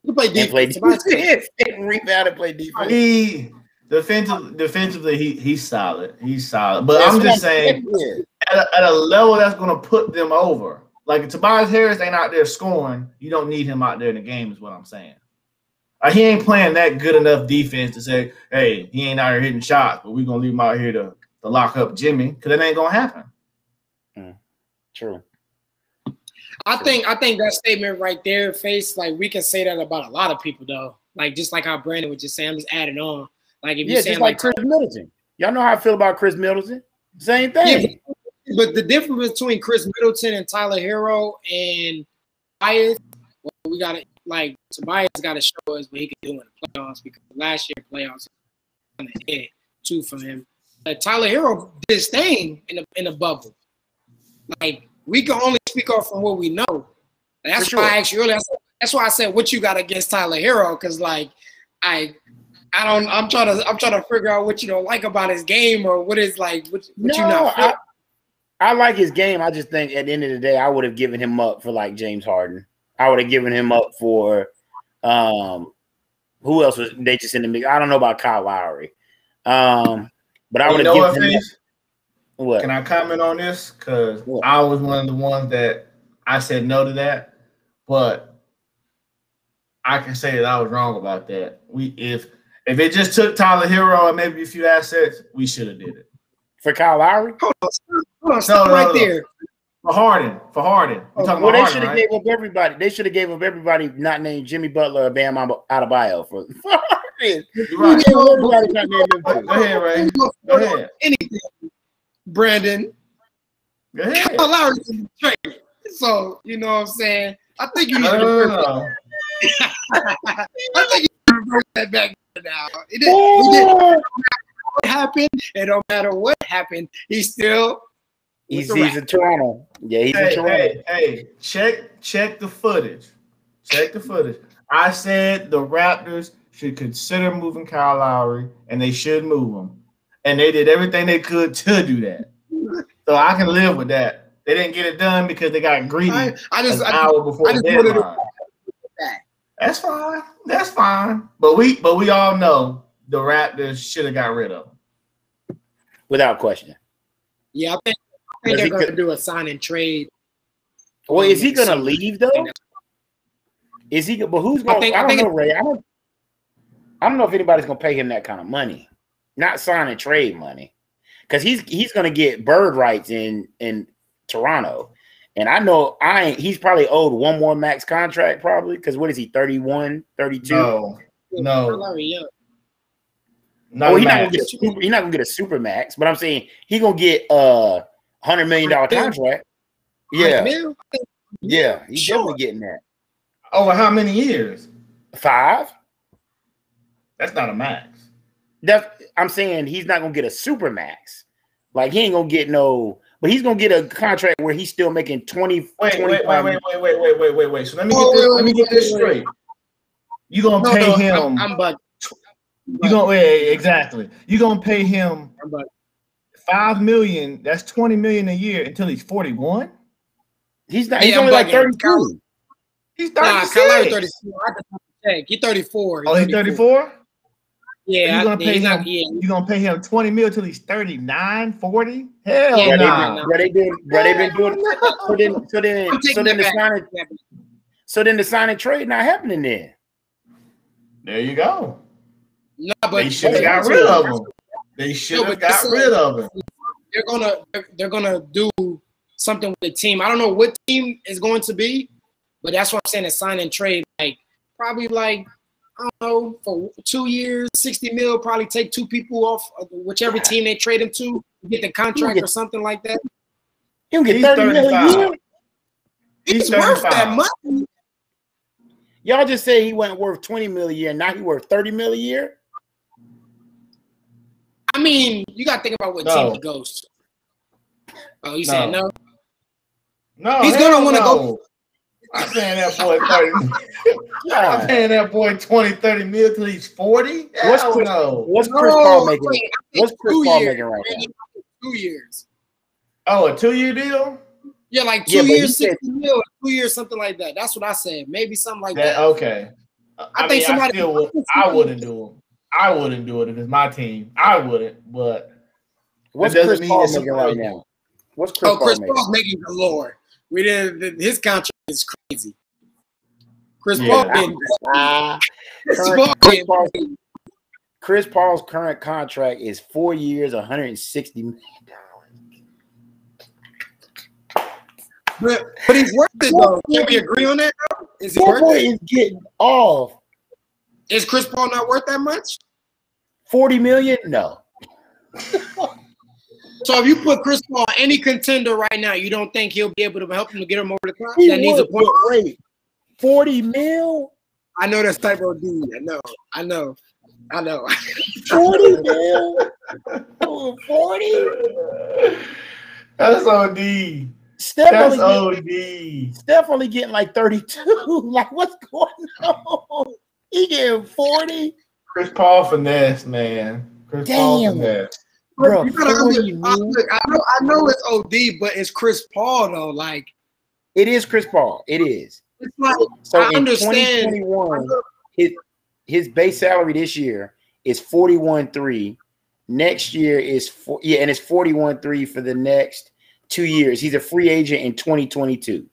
he play and play defense. defense, and rebound and play defense. he defensive, defensively he he's solid. He's solid. But That's I'm just saying at a, at a level that's going to put them over. Like if Tobias Harris ain't out there scoring, you don't need him out there in the game. Is what I'm saying. Uh, he ain't playing that good enough defense to say, "Hey, he ain't out here hitting shots," but we're gonna leave him out here to, to lock up Jimmy because it ain't gonna happen. True. I think I think that statement right there, face like we can say that about a lot of people though. Like just like how Brandon was just saying, I'm just adding on. Like if Yeah, you're saying just like Khris Middleton. Y'all know how I feel about Khris Middleton. Same thing. Yeah, but the difference between Khris Middleton and Tyler Herro and Tobias, well, we gotta like Tobias gotta show us what he can do in the playoffs because last year playoffs on the head too for him. But Tyler Herro did his thing in the in the bubble. Like we can only speak off from what we know. That's For why. I asked you earlier. That's, why I said what you got against Tyler Herro, because like I I don't I'm trying to I'm trying to figure out what you don't like about his game or what is like what, what you No, not I, I like his game. I just think at the end of the day, I would have given him up for like James Harden. I would have given him up for um who else was they just in the mix? I don't know about Kyle Lowry. Um, but I You would know have given him Face? what? Can I comment on this? Because Yeah. I was one of the ones that I said no to that, but I can say that I was wrong about that. We if if it just took Tyler Herro and maybe a few assets, we should have did it. for Kyle Lowry? Hold on, hold on, stop no, right no. there. For Harden, for Harden. We're oh, talking Well, they should have right? gave up everybody. They should have gave up everybody not named Jimmy Butler or Bam Adebayo for for Harden. Right. They gave everybody not named them Go ahead, Rae. Go ahead. Anything, Brandon. Go ahead. Kyle Lowry's in the trade. So you know what I'm saying. I think you need No, to oh. reverse, no, no. I think you need to reverse that back now. It didn't, he didn't Oh, what happened, and no matter what happened, he's still with He's, he's in Toronto. Yeah, he's in Toronto. hey, hey, check check the footage. Check the footage. I said the Raptors should consider moving Kyle Lowry, and they should move him. And they did everything they could to do that. So I can live with that. They didn't get it done because they got greedy I, I just an I, hour before I the just wanted to- deadline. That's fine. That's fine. But we but we all know the Raptors should have got rid of him. Without question. yeah, I think, I think they're going to do a sign and trade. Well, is he gonna leave though? Is he? But who's going? I, think- I don't think know, Rae. I don't. I don't know if anybody's gonna pay him that kind of money, not sign and trade money, because he's he's gonna get bird rights in in Toronto, and I know I ain't. He's probably owed one more max contract, probably because what is he 31, 32? No, no. Kyle not oh, he's not gonna get a super. He's not gonna get a super max, but I'm saying he gonna get a hundred million dollar contract. Yeah, yeah, he's Sure. definitely getting that Over how many years? five. That's not a max. That's I'm saying he's not gonna get a super max. Like he ain't gonna get no, but he's gonna get a contract where he's still making 20, Wait, wait, 25 wait, wait, wait, wait, wait, wait, wait, wait. So let me get this. Let me get this straight. You gonna No, pay no, him? I'm, I'm but you gonna wait, exactly? You gonna pay him I'm but five million? That's twenty million a year until he's forty one. He's not. He's Yeah, only like 32. He's nah, thirty Kyle Lowry six. 34. I can check. He 34. Oh, he's thirty four. Yeah, You I- gonna yeah, pay he's not, him? yeah. You gonna pay him twenty mil till he's 39, 40? Hell Yeah, Bro, they nah. been, bro, they been, bro, they been doing. So then, so then, so then the back. signing, so then the signing trade not happening then. There you go. No, but they should have got rid of him. They should but have got this is- rid of him. they're gonna they're, they're gonna do something with the team. I don't know what team is going to be, but that's what I'm saying. A sign and trade, like probably like I don't know for two years, sixty mil. Probably take two people off of whichever team they trade him to, get the contract Yeah. or something like that. He don't get He's 30 million a 35. year. He's He's worth that money. Y'all just say he wasn't worth 20 million a year. Now he worth 30 million a year. I mean, you got to think about what No. team he goes to. Oh, you saying no? No, He's gonna wanna no. go- I'm paying that boy 30. I'm God. paying that boy 20, 30 mil till he's 40. What's Chris- no. What's Chris No, Paul making? wait, What's Chris Paul years, making right now? Two years. Oh, a two-year deal? Yeah, like two Yeah, years, said- 60 mil, two years, something like that. That's what I said. Maybe something like That that. okay. I, think mean, somebody- I would I wouldn't do it. I wouldn't do it if it's my team. I wouldn't, but What's doesn't Chris mean Paul making right now? What's Chris oh, Chris Paul Paul's making galore. We did his contract is crazy. Chris Yeah. Paul getting Ah, Chris current- Paul Chris Paul's- Chris Paul's current contract is four years, 160 million dollars. but, but he's worth it though. Can we agree on that? Though? Is he worth it? is getting off. Is Chris Paul not worth that much? 40 million? No. So if you put Chris Paul on any contender right now, you don't think he'll be able to help him to get him over the top? He That needs a point. but wait, 40 mil? I know that's type of D. I know. I know. I know. 40 mil? Oh, 40? That's OD. Steph That's only, getting, OD. Steph only getting like 32. Like, what's going on? He getting 40? Chris Paul finesse, man. Chris Paul Damn. finesse. Bro, You gotta 40 I, mil? look, I know. I know it's OD, but it's Chris Paul though. Like It is Chris Paul. It is. it's like So I in understand. 2021, his, his base salary this year is 41.3. Next year is four, yeah, and it's 41.3 for the next two years. He's a free agent in 2022.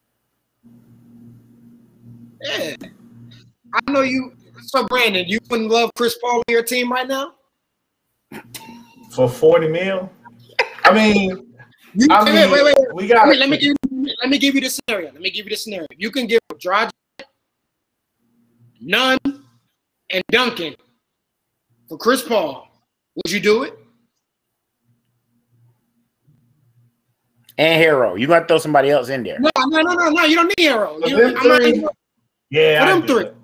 Yeah. I know you. So Brandon, you wouldn't love Chris Paul on your team right now? For 40 mil? I mean, You, I wait, mean, wait, wait, wait. we Let got me, let me give let me give you the scenario. Let me give you the scenario. You can give Dragic, Nunn, and Duncan for Chris Paul. Would you do it? And Herro, you got to throw somebody else in there. No, no, no, no, no. You don't need Herro. You don't, I'm not, three, Yeah, For them three. it.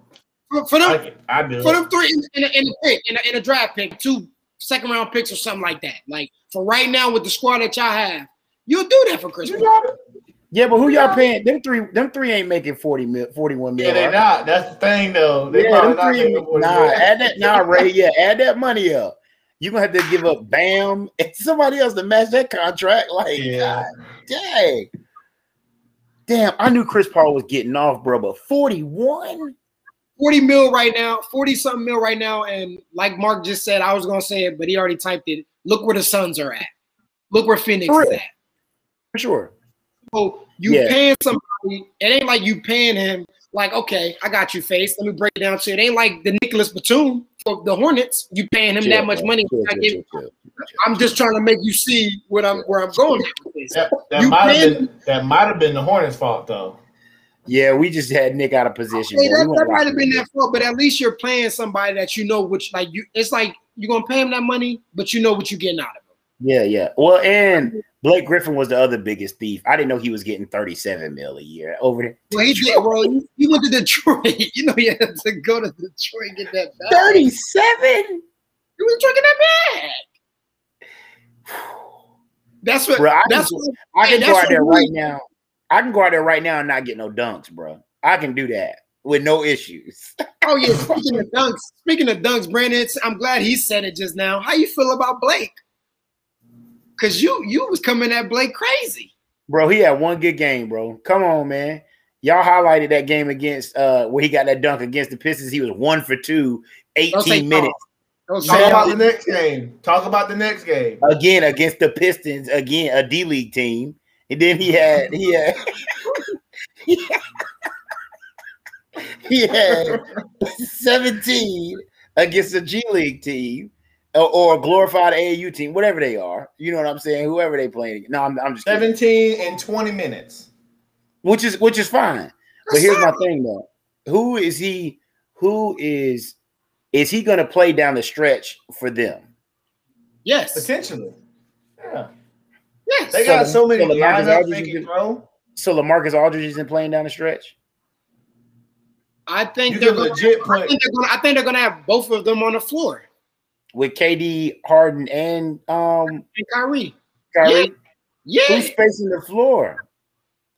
For, for them, I, I do. for them three in, in, a, in a pick, in a, in a draft pick, two second round picks or something like that. Like for right now with the squad that y'all have, you'll do that for Chris You Paul. Yeah, but who y'all paying? Them three, them three ain't making 40 mil, 41 mil. Yeah, they're right? not. That's the thing, though. They Yeah, them not three making ain't, 40 nah, mil. add that, nah, Rae, yeah, add that money up. You're gonna have to give up Bam and somebody else to match that contract. Like, Yeah. God dang. Damn, I knew Chris Paul was getting off, bro, but 41? 40 mil right now, 40 something mil right now. And like Mark just said, I was gonna say it, but he already typed it. Look where the Suns are at. Look where Phoenix For is at. For sure. So you Yeah. paying somebody, it ain't like you paying him like, okay, I got you face. Let me break it down to it. It ain't like the Nicolas Batum for the Hornets. You paying him Chill, that much bro. money. Chill, I chill, give- chill, chill. I'm just trying to make you see what I'm where I'm going with this. That, that might have been that might have been the Hornets' fault, though. Yeah, we just had Nick out of position. Hey, that, that might have been that fault, but at least you're playing somebody that you know which like you it's like you're gonna pay him that money, but you know what you're getting out of him. Yeah, yeah. Well, and Blake Griffin was the other biggest thief. I didn't know he was getting 37 mil a year over there. Well, he did. Well, he, went to Detroit. You know, he had to go to Detroit and get that back. 37? He was drinking that bag. That's what. Bro, I that's can, what. I can Hey, go out there right now. I can go out there right now and not get no dunks, bro. I can do that with no issues. Oh yeah. Speaking of dunks, speaking of dunks, Brandon, I'm glad he said it just now. How you feel about Blake? Cause you you was coming at Blake crazy. Bro, he had one good game, bro. Come on, man. Y'all highlighted that game against uh where he got that dunk against the Pistons. He was one for two, Don't say 18 minutes. Don't Talk say about the next game. Talk about the next game. again against the Pistons, again a D League team, and then he had he had he had 17 against a G League team or, or a glorified AAU team, whatever they are. You know what I'm saying? Whoever they playing. No, I'm, I'm just kidding. 17 and 20 minutes. which is which is fine. But here's my thing though: who is he? Who is is he going to play down the stretch for them? Yes. Potentially. Yeah. Yes. They got so many So LaMarcus lineups Aldridge they is can good. throw. So Lamarcus Aldridge isn't playing down the stretch. I think You they're can gonna, legit I think they're gonna I think they're gonna have both of them on the floor. with KD, Harden, and um And Kyrie. Kyrie. Yeah. Who's spacing the floor?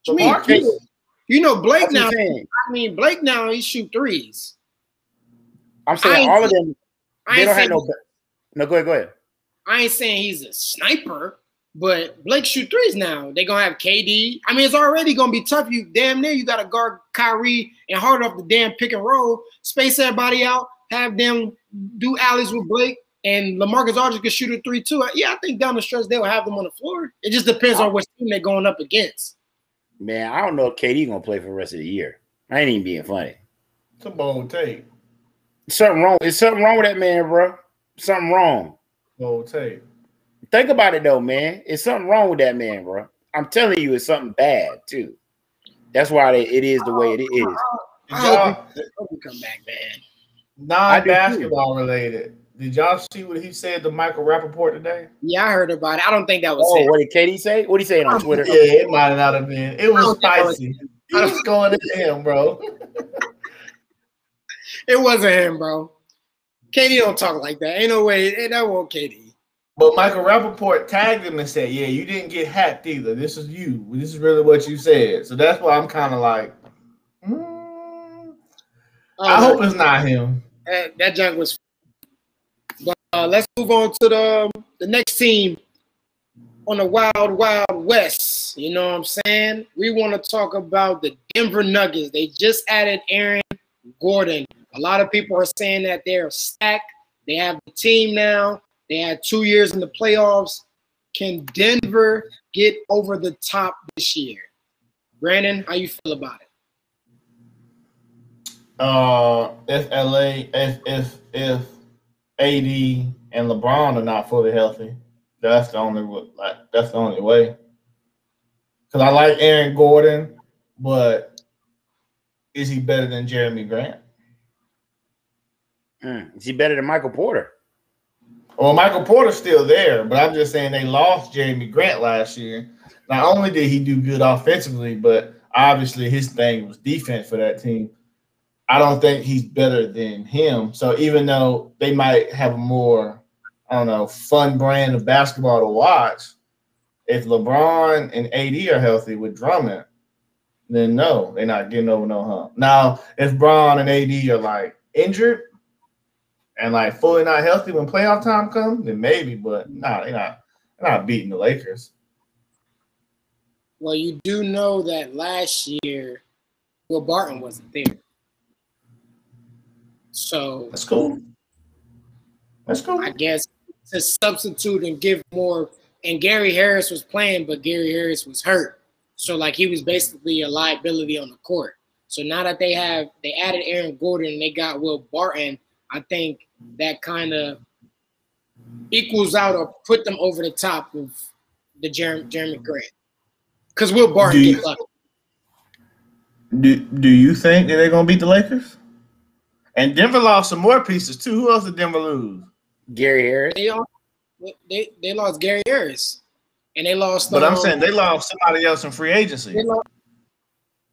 What you mean? LaMarcus. You, you know Blake That's now. I'm saying. I mean Blake now he shoot threes. I'm saying ain't all of them. I They ain't don't have no. No, go ahead. Go ahead. I ain't saying he's a sniper, but Blake shoot threes now. They're gonna have KD. I mean, it's already gonna be tough. You damn near you gotta guard Kyrie and hard off the damn pick and roll, space everybody out, have them do alleys with Blake and Lamarcus Aldridge can shoot a three too. Yeah, I think down the stretch they'll have them on the floor. It just depends on what team they're going up against. Man, I don't know if KD gonna play for the rest of the year. I ain't even being funny. It's a bold take. Something wrong. Is something wrong with that man, bro? Something wrong. Bold take. Think about it though, man. It's something wrong with that man, bro. I'm telling you, it's something bad too. That's why it is the way it is. Did I y'all, hope he, hope he come back, man. non-basketball related. Did y'all see what he said to Michael Rapaport today? Yeah, I heard about it. I don't think that was Oh, him. what did KD say? What did he say on Twitter? Yeah, it might not have been. It was spicy. He was going to him, bro. It wasn't him, bro. KD don't talk like that. Ain't no way. eh, That won't KD. But Michael Rapaport tagged him and said, "Yeah, you didn't get hacked either. This is you. This is really what you said." So that's why I'm kind of like, mm, I hope it's not him. that, that junk was. But uh, let's move on to the the next team on the Wild Wild West. You know what I'm saying? We want to talk about the Denver Nuggets. They just added Aaron Gordon. A lot of people are saying that they're stacked. They have the team now. They had two years in the playoffs. Can Denver get over the top this year? Brandon, how you feel about it? Uh, if LA, if if if AD and LeBron are not fully healthy, that's the only wa- like that's the only way. Because I like Aaron Gordon, but is he better than Jerami Grant? Mm, is he better than Michael Porter? Well, Michael Porter's still there, but I'm just saying they lost Jerami Grant last year. Not only did he do good offensively, but obviously his thing was defense for that team. I don't think he's better than him. So even though they might have a more, I don't know, fun brand of basketball to watch, if LeBron and AD are healthy with Drummond, then no, they're not getting over no hump. Now, if Bron and AD are like injured, and like fully not healthy when playoff time comes, then maybe, but no, nah, they're not they're not beating the Lakers. Well, you do know that last year, Will Barton wasn't there. So That's cool. That's cool. I guess to substitute and give more. And Gary Harris was playing, but Gary Harris was hurt. So like he was basically a liability on the court. So now that they have they added Aaron Gordon and they got Will Barton, I think that kind of equals out or put them over the top of the Jerami, Jerami Grant. Because Will Barton Do you- get lucky. Do Do you think that they're gonna beat the Lakers? And Denver lost some more pieces too. Who else did Denver lose? Gary Harris. They all, they they lost Gary Harris, and they lost. But I'm um, saying they lost somebody else in free agency. they lost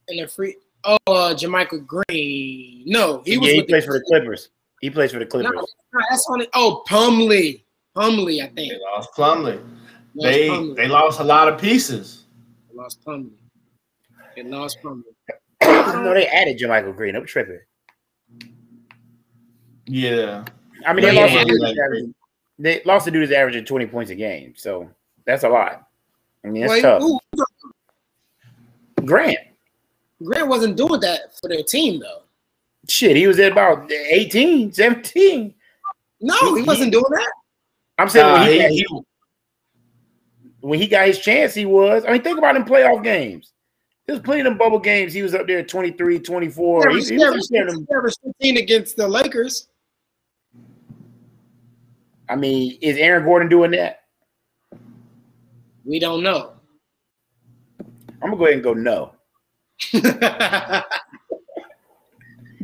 in the free. Oh, uh, JaMychal Green. No, he He, was. yeah, he with plays for the Clippers. He plays for the Clippers. no, that's on it. Oh, Plumlee. Plumlee, I think. They lost Plumlee. They Plumlee. they lost a lot of pieces. They lost Plumlee. They lost Plumlee. no, they added JaMychal Green. I'm tripping. Yeah. I mean, they Yeah, lost yeah, the dude yeah. averaging- They lost the dude that's averaging 20 points a game. So that's a lot. I mean, that's Wait, tough. who- Grant. Grant wasn't doing that for their team though. Shit, he was at about 18, 17. No, he He- wasn't doing that. I'm saying Nah, when, he, he- got, he- when he got his chance, he was. I mean, think about him playoff games. There's plenty of them bubble games. He was up there at 23, 24. He He, averaged- he he was up there in them- averaged- he averaged 15 against the Lakers. I mean, is Aaron Gordon doing that? We don't know. I'm gonna go ahead and go no.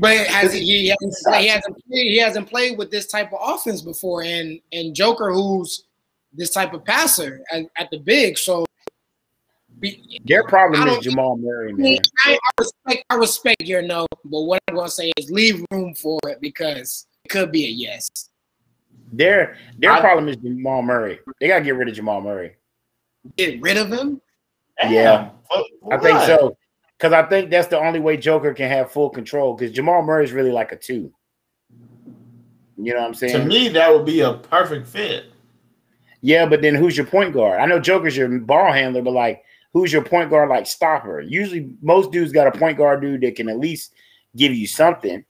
but has he, he hasn't he hasn't played, he hasn't played with this type of offense before, and and Joker, who's this type of passer at, at the big, so. Their problem is don't- Jamal Murray, I, man. I, I respect I respect your no, but what I'm gonna say is leave room for it because it could be a yes. Their their I- problem is Jamal Murray. They gotta get rid of Jamal Murray. Get rid of him. Yeah. Damn. For- I think so. Because I think that's the only way Joker can have full control. Because Jamal Murray is really like a two. You know what I'm saying? To me, that would be a perfect fit. Yeah, but then who's your point guard? I know Joker's your ball handler, but like, who's your point guard like stopper? Usually, most dudes got a point guard dude that can at least give you something.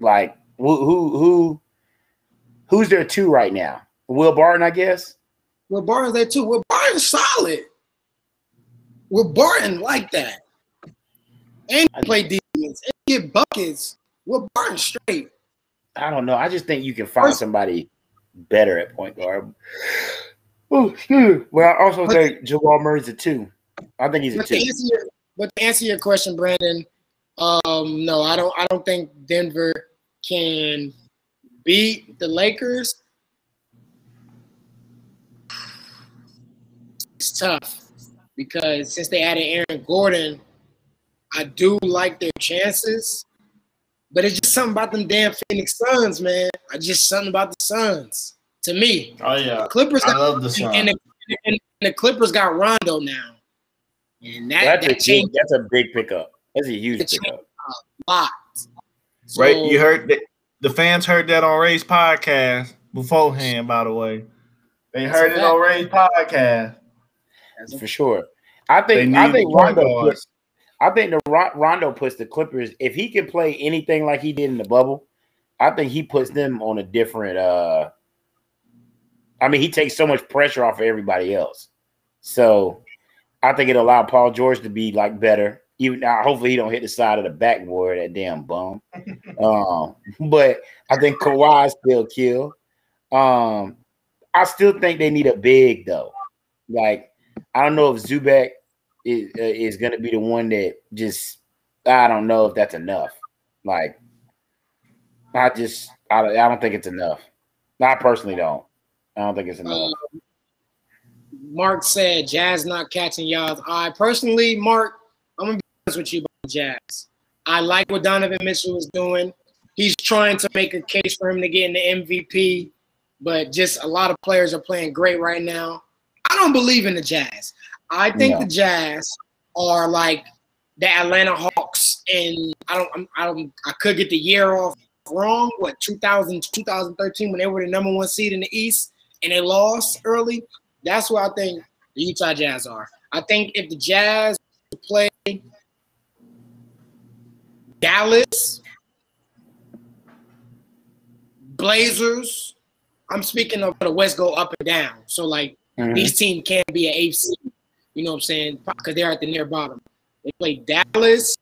Like who who who Who's their two right now? Will Barton, I guess. Will Barton's there too. Will Barton's solid. Will Barton like that. And play defense and get buckets. Barton straight. I don't know. I just think you can find somebody better at point guard. Excuse me. Well, I also But- think Jamal Murray's a two. I think he's a But to two. answer your, but to answer your question, Brandon, um, no, I don't. I don't think Denver can beat the Lakers. It's tough because since they added Aaron Gordon, I do like their chances. But it's just something about them damn Phoenix Suns, man. I just something about the Suns to me. Oh yeah, Clippers I got love the Suns. and, the, and the Clippers got Rondo now, and that That's a, that big, changed that's a big pickup. That's a huge It pickup. a lot. So, Right, you heard that the fans heard that on Rae's podcast beforehand. By the way, they heard it on Rae's podcast. That's for sure. I think I think point Rondo puts, I think the Rondo puts the Clippers if he can play anything like he did in the bubble, I think he puts them on a different uh I mean he takes so much pressure off of everybody else. So I think it allowed Paul George to be like better. Even now, hopefully he don't hit the side of the backboard, that damn bum. um, but I think Kawhi still kill. Um, I still think they need a big though. Like I don't know if Zubac is uh, is going to be the one that just I don't know if that's enough. Like I just I, don't- I don't think it's enough. I personally don't. I don't think it's enough. uh, Mark said Jazz not catching y'all's eye. Personally, Mark, I'm gonna be honest with you about Jazz. I like what Donovan Mitchell is doing. He's trying to make a case for him to get in the MVP, but just a lot of players are playing great right now. I don't believe in the Jazz. I think No. the Jazz are like the Atlanta Hawks, and I don't, I'm, I don't, I could get the year off wrong. What 2000, 2013 when they were the number one seed in the East and they lost early. That's what I think the Utah Jazz are. I think if the Jazz play Dallas, Blazers, I'm speaking of the West go up and down. So like Mhm. these teams can't be an eighth seed. You know what I'm saying? Because they're at the near bottom. They play Dallas,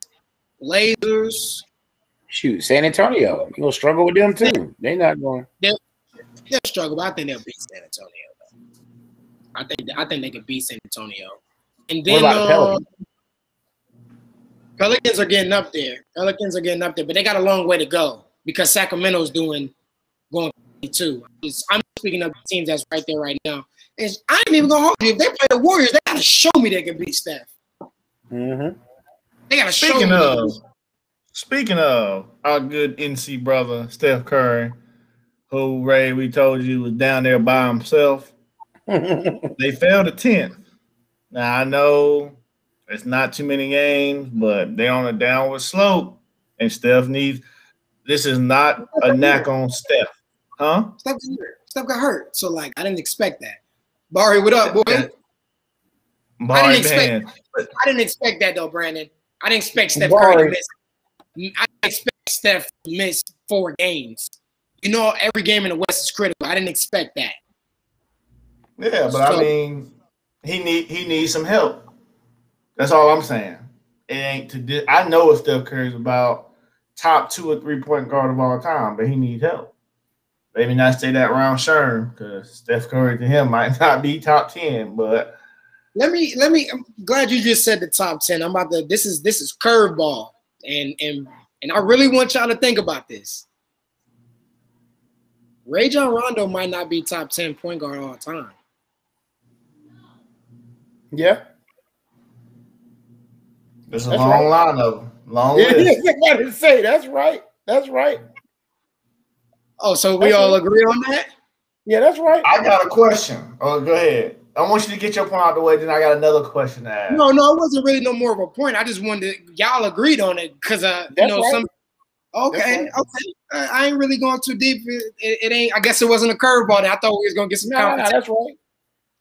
Blazers. Shoot, San Antonio, you gonna struggle with them too. They're not going. They'll struggle, but I think they'll beat San Antonio. Though. I think I think they can beat San Antonio. And then uh, Pelicans? Pelicans are getting up there. Pelicans are getting up there, but they got a long way to go because Sacramento's doing going too. I'm speaking of teams that's right there right now. And I ain't even gonna hold you. If they play the Warriors, they gotta show me they can beat Steph. Mm-hmm. They gotta show Speaking me. of, speaking of our good NC brother Steph Curry, who Rae we told you was down there by himself. They fell to tenth. Now I know it's not too many games, but they're on a downward slope, and Steph needs. This is not a knack on Steph, huh? Steph got hurt. Steph got hurt. So like I didn't expect that. Barry, what up, boy? I Barry expect- Band. didn't expect that though, Brandon. I didn't expect Steph Barry. Curry to miss. I didn't expect Steph to miss four games. You know, every game in the West is critical. I didn't expect that. Yeah, but I mean, he need he needs some help. That's all I'm saying. It ain't to. Di- I know what Steph Curry's about, top two or three point guard of all time, but he needs help. Maybe not say that round Sherm because Steph Curry to him might not be top ten, but Let me let me. I'm glad you just said the top ten. I'm about to. This is this is curveball, and and and I really want y'all to think about this. Rajon Rondo might not be top ten point guard all time. yeah. there's a That's long line of them. Long Yeah, list. I got to say that's right. That's right. Oh, so we That's all right. agree on that? Yeah, that's right. I got a question. Oh, go ahead. I want you to get your point out the way. Then I got another question to ask. No, no, it wasn't really no more of a point. I just wanted to, y'all agreed on it because uh, you know right. some. Okay, That's okay. I, I ain't really going too deep. It, it, it ain't. I guess it wasn't a curveball. Then I thought we was gonna get some No, no, competition. that's right.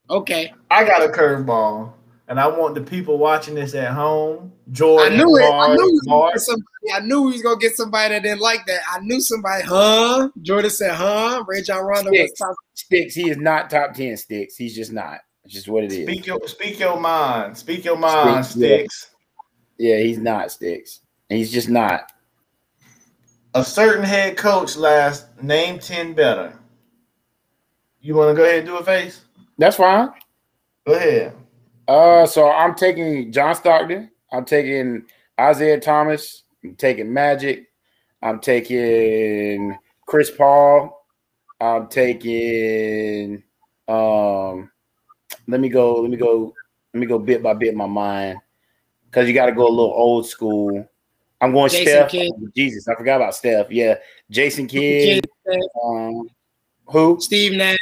Okay, I got a curveball. And I want the people watching this at home. Jordan, I knew it. I knew, we gonna Mark, get somebody, I knew we was gonna get somebody that didn't like that. I knew somebody, huh? Jordan said, huh? Rajon Rondo was Sticks. top. Sticks. He is not top ten. Sticks. He's just not. It's just what it is. Speak your speak your mind. Speak your mind, Sticks, yeah. Yeah, he's not sticks. He's just not. A certain head coach last name 10 better. You want to go ahead and do a face? That's fine. Go ahead. Uh, so I'm taking John Stockton. I'm taking Isiah Thomas. I'm taking Magic. I'm taking Chris Paul. I'm taking. Um, let me go. Let me go. Let me go bit by bit in my mind because you got to go a little old school. I'm going Jason Steph. Kidd. Jesus, I forgot about Steph. Yeah, Jason Kidd. Um, who? Steve Nash.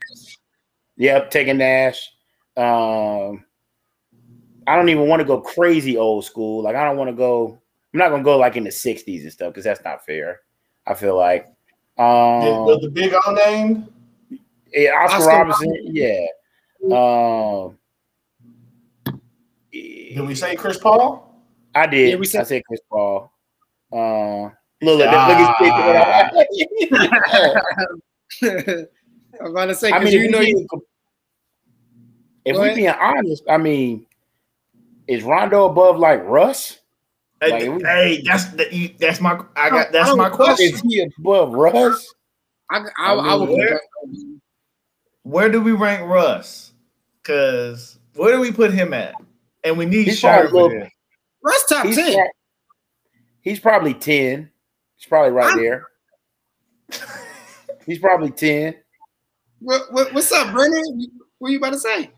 Yep, taking Nash. Um, I don't even want to go crazy old school. Like I don't want to go. I'm not gonna go like in the '60s and stuff because that's not fair. I feel like. Um, the, the big O name? yeah, Oscar, Oscar Robertson. Yeah. Um, Did we say Chris Paul? I did. Yeah, we said- I said Chris Paul. Uh, look, look, look at I'm about to say, I because mean, you know you. being, if we ahead. being honest, I mean, is Rondo above like Russ? Hey, Like, we- hey, that's that you, that's my I I got that's don't my know. question. Is he above Russ? I, I, I, would. Where- Where do we rank Russ? Cause where do we put him at? And we need He's Sherman probably for low- this. Russ top He's, ten. prob- he's probably 10. He's probably right I'm- there. He's probably 10. What, what, what's up, Brandon? What are you about to say?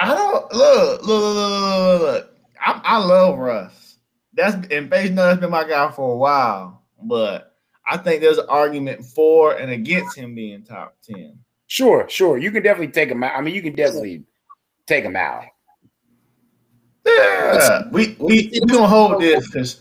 I don't look, look, look, look, look, look. I, I love Russ. That's and Face know that's been my guy for a while, but I think there's an argument for and against him being top ten. Sure, sure. You can definitely take him out. I mean, you can definitely take him out. Yeah, we we we gonna hold this because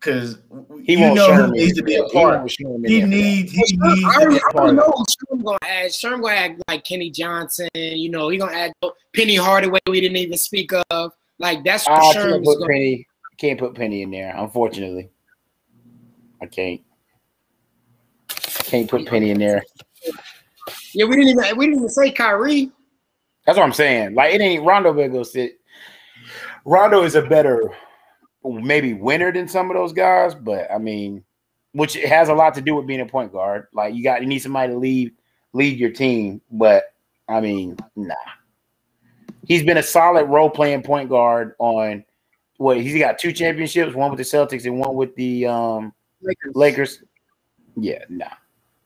because He you won't know show who needs to be a He part. won't show He in needs he I needs to already, be I a part. already of know it. Sherm gonna add. Sherm gonna add like Kenny Johnson. You know, he gonna add Penny Hardaway. We didn't even speak of. Like that's what I Sherm can't put gonna. Penny. Can't put Penny in there. Unfortunately, I can't. I can't put Penny in there. Yeah, we didn't even we didn't even say Kyrie. That's what I'm saying. Like it ain't Rondo better go sit. Rondo is a better, maybe winner than some of those guys, but I mean, which it has a lot to do with being a point guard. Like you got you need somebody to lead lead your team, but I mean, nah. He's been a solid role playing point guard on what he's got two championships, one with the Celtics and one with the um Lakers. Lakers. Yeah, nah.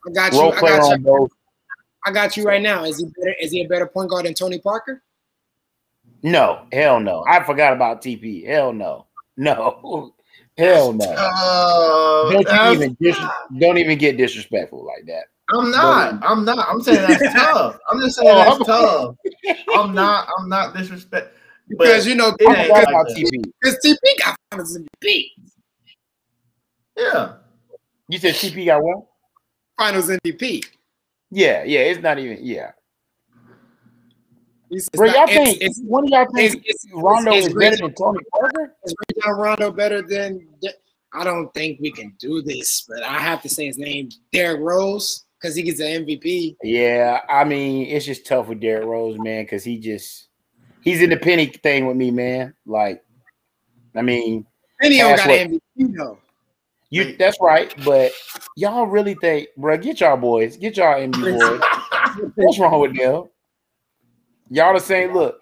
I got you. Role I got on you. both. I got you right now. Is he better? Is he a better point guard than Tony Parker? No, hell no. I forgot about TP. Hell no. No. Hell no. Uh, Don't, you even dis- don't even get disrespectful like that. I'm not. I'm not. I'm saying that's tough. I'm just saying Oh, that's tough. I'm not. I'm not disrespect. Because you know, it I ain't like about. TP. because TP got finals MVP. yeah, You said TP got one? Finals MVP. Yeah, yeah. It's not even. Yeah, It's, bro. Y'all think it's, one of y'all think it's, Rondo it's is great. better than Tony Parker? Is Rajon Rondo better than? I don't think we can do this, but I have to say his name, Derrick Rose, because he gets an MVP. Yeah, I mean it's just tough with Derrick Rose, man, because he just he's in the penny thing with me, man. Like, I mean, he don't got an MVP though. you that's right, but y'all really think, bro? Get y'all boys, get y'all NBA boys. What's wrong with them? Y'all the same. Look,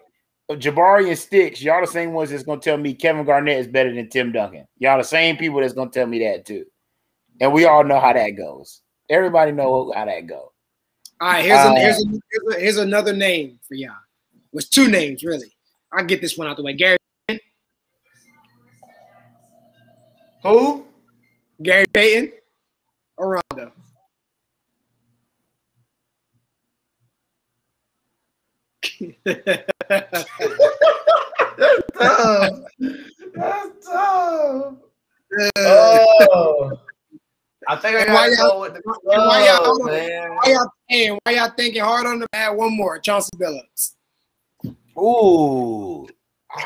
Jabari and Sticks. Y'all the same ones that's gonna tell me Kevin Garnett is better than Tim Duncan. Y'all the same people that's gonna tell me that too. And we all know how that goes. Everybody know how that goes. All right, here's, Uh, a, here's, a, here's, a, here's another name for y'all. Was two names really. I'll get this one out the way. Gary who? Gary Payton or Rondo. That's tough. That's tough. Oh, I think I And why gotta y'all- go with the and why y'all- man. why y'all hey, why y'all thinking hard on the add one more? Chauncey Billups. Ooh,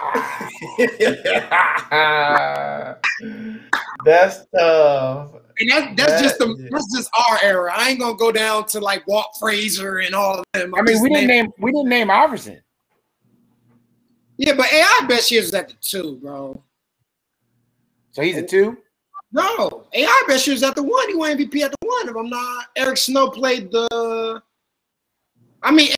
that's tough. And that, that's That just the is- that's just our era. I ain't gonna go down to like Walt Frazier and all of them. I mean, we didn't name- name we didn't name Iverson. Yeah, but AI best years was at the two, bro. So he's a two. No, AI best years at the one. He won MVP at the one. If I'm not, Eric Snow played the. I mean,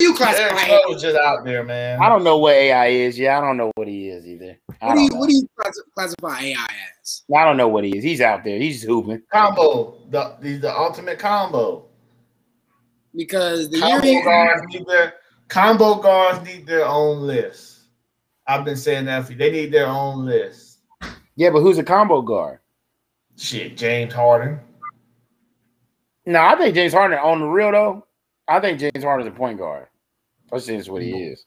you Eric classify. Snow was just out there, man. I don't know what AI is. Yeah, I don't know what he is either. What do you what do you classify AI as? I don't know what he is. He's out there. He's hooping. combo. The, he's the ultimate combo. Because the Combo he, guards need their combo guards need their own list. I've been saying that for they need their own list. Yeah, but who's a combo guard? Shit, James Harden. No, I think James Harden on the real though. I think James Harden's a point guard. That's just what he is.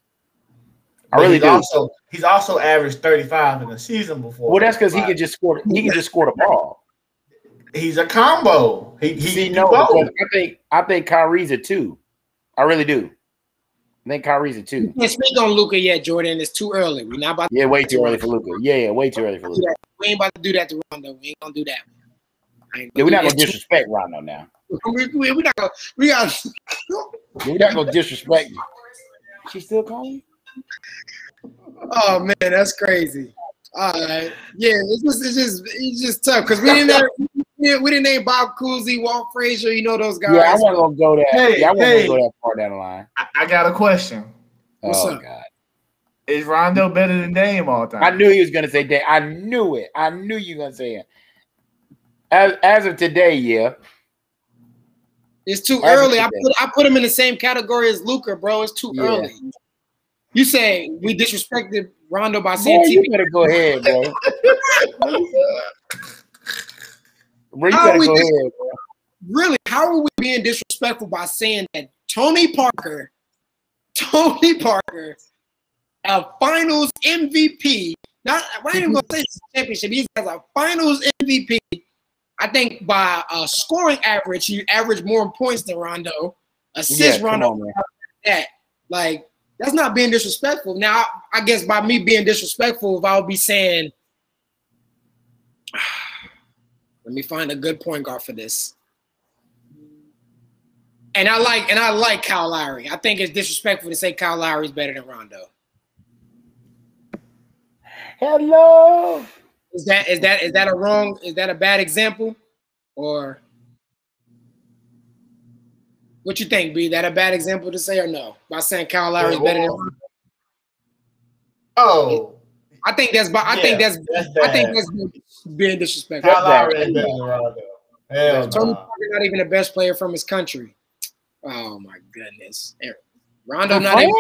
I But really he's do. Also, he's also averaged 35 in the season before. Well, that's because he can just score. He can just score the ball. He's a combo. He, he See, can no, both. I think I think Kyrie's a two. I really do. I think Kyrie's a two. can't speak on Luka yet, Jordan. It's too early. We're not about to, Yeah, way too early for Luka. Yeah, yeah, way too early for Luka. We ain't about to do that to Rondo. We ain't gonna do that. I ain't Yeah, we're not gonna disrespect Rondo now. We, we, we not gonna. We got. We're not gonna disrespect you. She still calling? Oh man, that's crazy. All right, yeah, it's just it's just it's just tough because we didn't have, we didn't name Bob Cousy, Walt Frazier, you know those guys. Yeah, I wasn't gonna go that. Hey, yeah, I wasn't hey. gonna go that far down the line. I, I got a question. What's oh up? God. Is Rondo better than Dame all time? I knew he was gonna say that. I knew it. I knew you were gonna say it. As as of today, yeah. It's too As early. I put I put him in the same category as Luka, bro. It's too Yeah. early. You say we disrespected Rondo by Boy, saying you TV. better go ahead, bro. Bro, you How go dis- ahead, bro. Really, how are we being disrespectful by saying that Tony Parker, Tony Parker, a Finals MVP? Not I ain't even gonna say it's a championship. He's as a Finals MVP. I think by uh, scoring average, he averaged more points than Rondo. Assist Yeah, Rondo on, that. Like, that's not being disrespectful. Now, I guess by me being disrespectful, if I would be saying, let me find a good point guard for this. And I like and I like Kyle Lowry. I think it's disrespectful to say Kyle Lowry is better than Rondo. Hello. Is that is that is that a wrong? Is that a bad example, or what you think? Be that a bad example to say or no? By saying Kyle Lowry is better than Rondo? Oh, I think that's. I think that's. that's I think that's being disrespectful. Kyle Lowry bad. is better than Rondo. Hell Tony no. Parker not even the best player from his country. Oh my goodness, er, Rondo not even.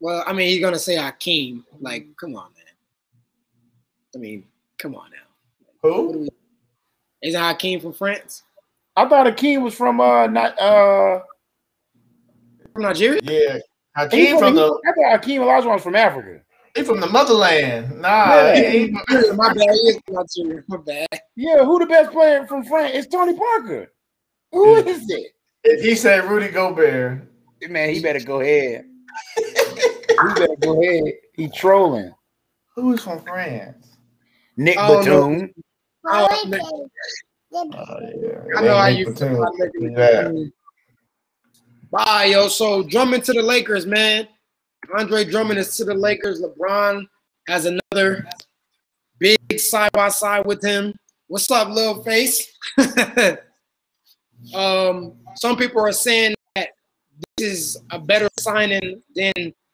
Well, I mean, he's gonna say Hakeem. Like, come on, man. I mean, come on now. What do Who? we? Isn't Hakeem from France? I thought Akeem was from uh not uh From Nigeria? Yeah, he Hakeem from he- the I thought Akeem Olajuwon was from Africa. he from the motherland. Nah, Yeah. he ain't- my bad. He Nigeria. My bad. Yeah, who the best player from France? It's Tony Parker. Who Yeah. is it? if he said Rudy Gobert, Man, he better go ahead. he better go ahead. He trolling. who's from France? Nick Oh, no. Batum. Oh, man. Oh yeah, I know how you Batum. feel. about Nick Bye, yo. So Drummond to the Lakers, man. Andre Drummond is to the Lakers. LeBron has another big side by side with him. What's up, little face? um, some people are saying that this is a better signing than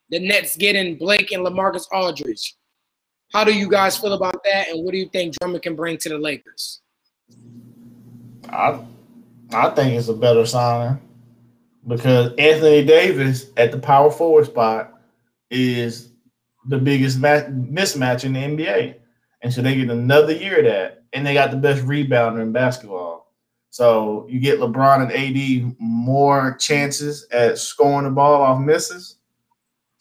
the Nets getting Blake and LaMarcus Aldridge. How do you guys feel about that? And what do you think Drummond can bring to the Lakers? I I think it's a better signing because Anthony Davis at the power forward spot is the biggest ma- mismatch in the NBA, and so they get another year of that, and they got the best rebounder in basketball. So you get LeBron and AD more chances at scoring the ball off misses.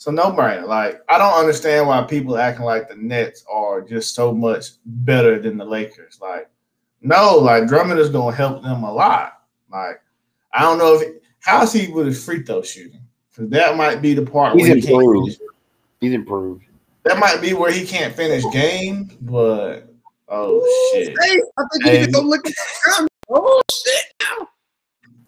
So no brainer. Like I don't understand why people acting like the Nets are just so much better than the Lakers. Like no, like Drummond is gonna help them a lot. Like I don't know if how's he with his free throw shooting. So that might be the part He's where he can't finish. He's improved. That might be where he can't finish game, but oh shit. Hey, I think you need to go look at the. Oh shit now.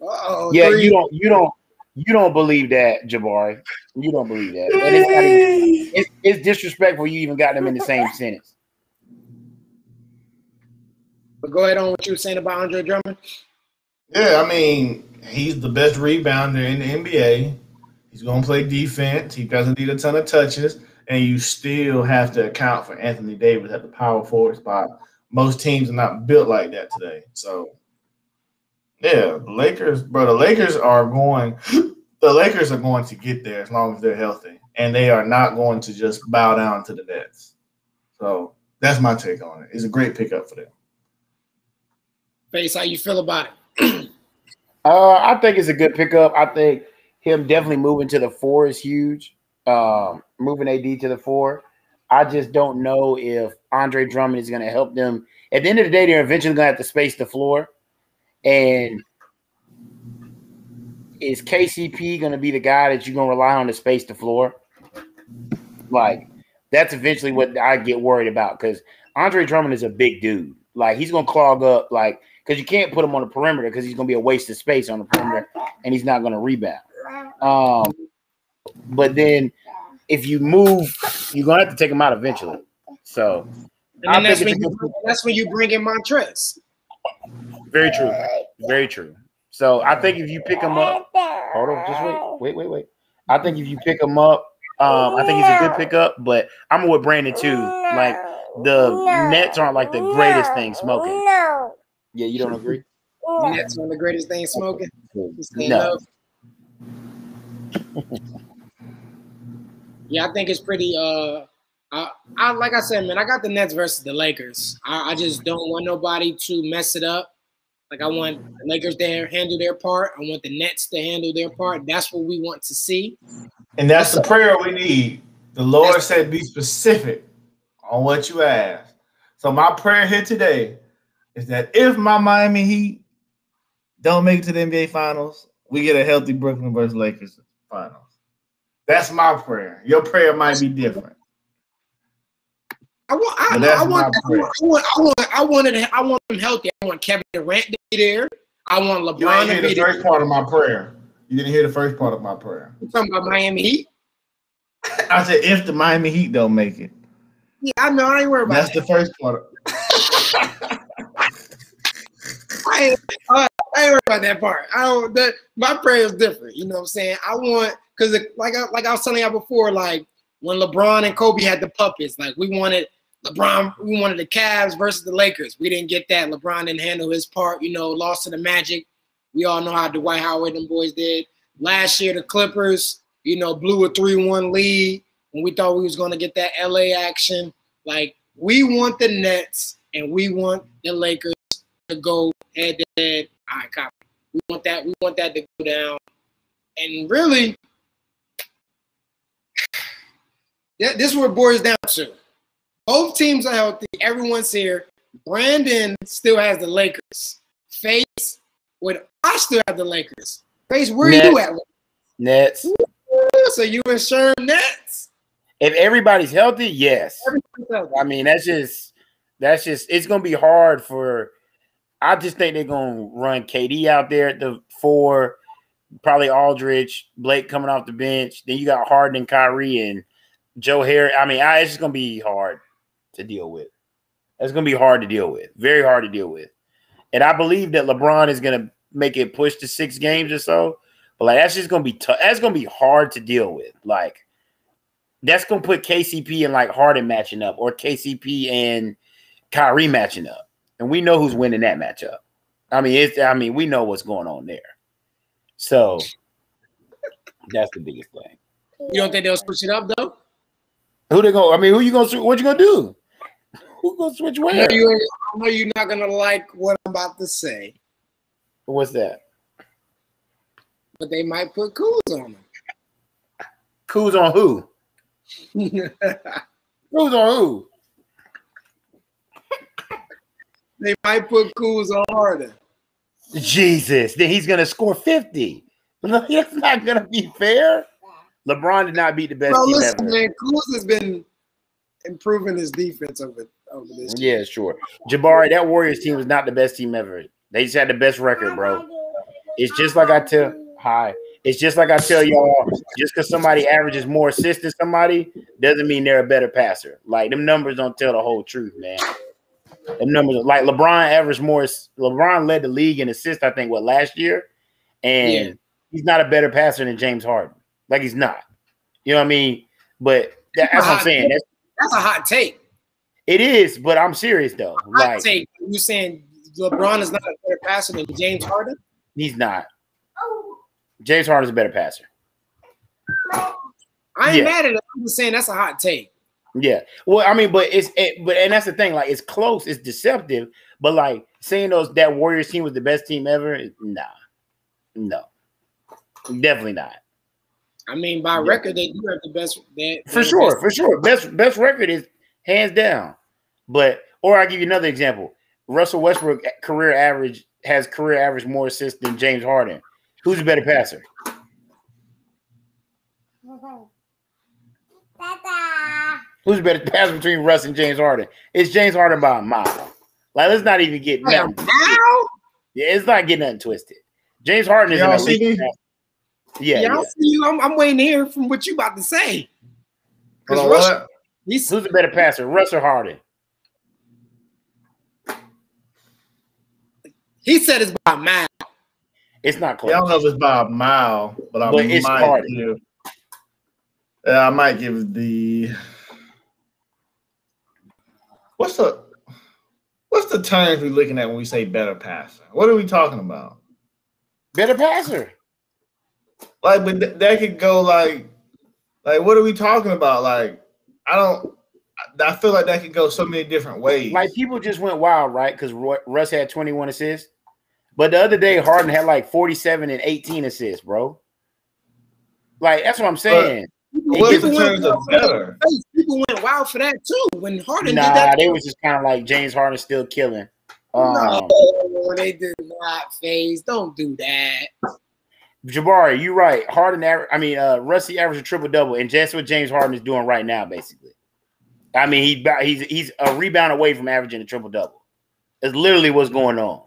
Oh Yeah, you don't you don't you don't believe that, Jabari. You don't believe that. And it's, even- it's, it's disrespectful you even got them in the same sentence. But go ahead on what you were saying about Andre Drummond. Yeah, I mean, he's the best rebounder in the NBA. He's gonna play defense. He doesn't need a ton of touches, and you still have to account for Anthony Davis at the power forward spot. Most teams are not built like that today. So, yeah, the Lakers, bro. The Lakers are going. The Lakers are going to get there as long as they're healthy, and they are not going to just bow down to the Nets. So that's my take on it. It's a great pickup for them. Face, how you feel about it? Uh, I think it's a good pickup. I think him definitely moving to the four is huge. Um, moving AD to the four. I just don't know if Andre Drummond is going to help them. At the end of the day, they're eventually going to have to space the floor. And is KCP going to be the guy that you're going to rely on to space the floor? Like, that's eventually what I get worried about because Andre Drummond is a big dude. Like, he's going to clog up, like, because you can't put him on the perimeter because he's going to be a waste of space on the perimeter and he's not going to rebound. Um, but then if you move, you're going to have to take him out eventually. So, And that's when you that's when you bring in Montrezl. Very true. Very true. So, I think if you pick him up, hold on, just wait, wait, wait, wait. I think if you pick him up, um, I think he's a good pickup, but I'm with Brandon too. Like, the Nets aren't like the greatest thing smoking. No. Yeah, you don't agree? That's one of the greatest things smoking. No. yeah, I think it's pretty. Uh, I, I like I said, man, I got the Nets versus the Lakers. I, I just don't want nobody to mess it up. Like I want the Lakers to handle their part. I want the Nets to handle their part. That's what we want to see. And that's the prayer we need. The Lord said, be specific on what you ask. So my prayer here today is that if my Miami Heat don't make it to the NBA Finals, we get a healthy Brooklyn versus Lakers Finals. That's my prayer. Your prayer might be different. I want. I, that's I want. I want. I want. I want. I wanted. I want them healthy. I want Kevin Durant to be there. I want You LeBron ain't to hear be the there. first part of my prayer. You didn't hear the first part of my prayer. You talking about Miami Heat? I said if the Miami Heat don't make it. Yeah, I know. I ain't worried about That's that. the first part. I ain't, uh, I ain't worried about that part. I don't. That, my prayer is different. You know what I'm saying? I want because like I, like I was telling y'all before, like when LeBron and Kobe had the puppets, like we wanted LeBron, we wanted the Cavs versus the Lakers. We didn't get that. LeBron didn't handle his part. You know, lost to the Magic. We all know how Dwight Howard and boys did last year. The Clippers, you know, blew a three-one lead when we thought we was going to get that LA action. Like we want the Nets and we want the Lakers to go head to head. All right, copy. We want that. We want that to go down. And really, this is what it boils down to. Both teams are healthy. Everyone's here. Brandon still has the Lakers. Face, with I still have the Lakers. Face, where are you at? Nets. So you and Sherm Nets? If everybody's healthy, yes. Everybody's healthy. I mean, that's just that's just it's gonna be hard for. I just think they're gonna run KD out there at the four, probably Aldridge, Blake coming off the bench. Then you got Harden and Kyrie and Joe Harris. I mean, I, it's just gonna be hard to deal with. That's gonna be hard to deal with. Very hard to deal with. And I believe that LeBron is gonna make it push to six games or so. But like that's just gonna be tough. That's gonna be hard to deal with. Like that's gonna put KCP and like Harden matching up, or KCP and Kyrie matching up, and we know who's winning that matchup. I mean, it's I mean we know what's going on there. So that's the biggest thing. You don't think they'll switch it up though? Who they go? I mean, who you gonna sw- what you gonna do? Who gonna switch I know, where? you, I know you're not gonna like what I'm about to say, What's that? but they might put Kuz on Who's on who? them. Who's on who? they might put Kuz on Harden. Jesus, then he's gonna score 50. No, That's not gonna be fair. LeBron did not beat the best Bro, team listen, ever. man, Kuz has been improving his defense over over this. Mm, yeah, sure. Jabari, that Warriors team was not the best team ever. They just had the best record, bro. It's just like I tell hi. It's just like I tell y'all, just because somebody averages more assists than somebody doesn't mean they're a better passer. Like them numbers don't tell the whole truth, man. The numbers like LeBron averaged more. LeBron led the league in assists, I think, what last year, and Yeah. he's not a better passer than James Harden. Like he's not. You know what I mean? But that, that's what I'm saying. That's, That's a hot take. It is, but I'm serious though. Like take. You saying LeBron is not a better passer than James Harden? he's not. James Harden's a better passer. I ain't Yeah. mad at it. I'm just saying that's a hot take. Yeah. Well, I mean, but it's it, but and that's the thing. Like, it's close. It's deceptive. But like saying those that Warriors team was the best team ever, nah, no, definitely not. I mean, by Yeah. record, they do have the best. For sure, best- for sure. Best best record is hands down. But or I'll give you another example. Russell Westbrook career average has career average more assists than James Harden. Who's a better passer? Who's a better passer between Russ and James Harden? It's James Harden by a mile. Like, let's not even get Damn, nothing. now? Yeah, it's not getting nothing twisted. James Harden is Y'all an elite. me? passer. Yeah, Yeah, yeah. I see you. I'm, I'm waiting to hear from what you about to say. Hold on, Russ- what? He's, Who's a better passer, Russ or Harden? he said it's by a mile. It's not close. Yeah, I don't know if it's by a mile, but I But it's might hard. give. Yeah, I might give the. What's the What's the terms we're looking at when we say better passer? What are we talking about? Better passer. Like, but th- that could go like, like what are we talking about? Like, I don't. I- I feel like that could go so many different ways. Like people just went wild, right? Because Russ had 21 assists. But the other day, Harden had like 47 and 18 assists, bro. Like, that's what I'm saying. what's the People went wild for that. People went wild for that too. When Harden did Nah, that, they was just kind of like James Harden still killing. Um, no, they did not phase. Don't do that. Jabari, you're right. Harden, aver- I mean, uh, Rusty averaged a triple double, and that's what James Harden is doing right now, basically. I mean, he he's he's a rebound away from averaging a triple double. It's literally what's going on.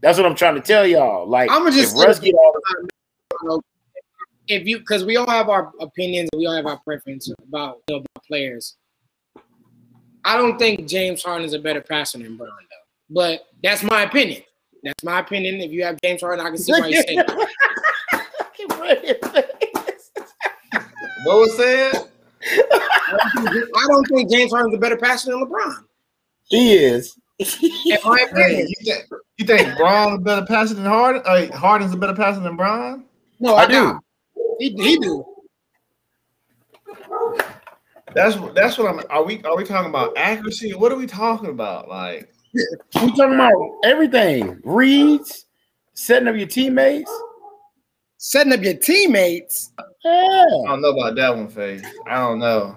That's what I'm trying to tell y'all. Like, I'ma just if Russ get all If you, because we all have our opinions, we all have our preference about, you know, about players. I don't think James Harden is a better passer than Bron, though. But that's my opinion. That's my opinion. If you have James Harden, I can see why you say that. What was said? I don't think James Harden's a better passer than LeBron. he is. In my Hey, opinion. you think you think Bron is a better passer than Harden? Uh, Harden's a better passer than Bron? No, I I, do. do. He, he do. That's what that's what I'm. Are we are we talking about accuracy? What are we talking about? Like, We talking about everything. Reads, setting up your teammates. Setting up your teammates. Yeah. I don't know about that one, Faith. I don't know,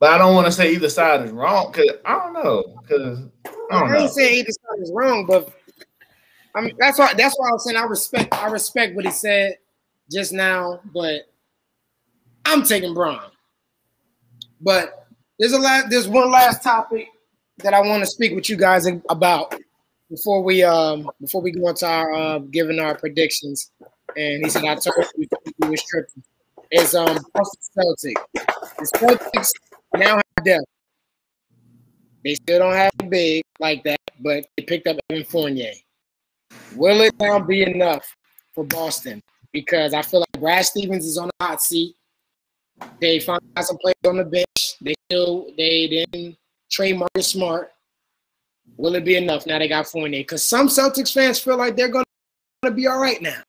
but I don't want to say either side is wrong because I don't know because I don't I know. ain't saying either side is wrong, but I mean that's why that's why I was saying I respect I respect what he said just now, but I'm taking Bron. But there's a last there's one last topic that I want to speak with you guys about before we um before we go into our uh, giving our predictions. And he said I told you he was tripping. Is um Boston Celtics. The Celtics now have depth. They still don't have big like that, but they picked up Evan Fournier. Will it now be enough for Boston? Because I feel like Brad Stevens is on the hot seat. They found out some players on the bench. They still they didn't trade Marcus Smart. Will it be enough? Now they got Fournier. Because some Celtics fans feel like they're gonna be all right now.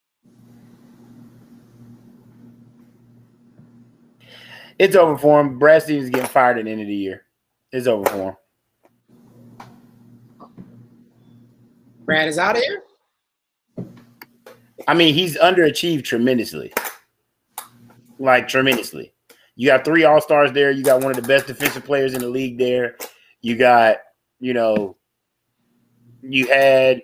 It's over for him. Brad Stevens is getting fired at the end of the year. It's over for him. Brad is out of here. I mean, he's underachieved tremendously. Like tremendously. You got three all stars there. You got one of the best defensive players in the league there. You got, you know, you had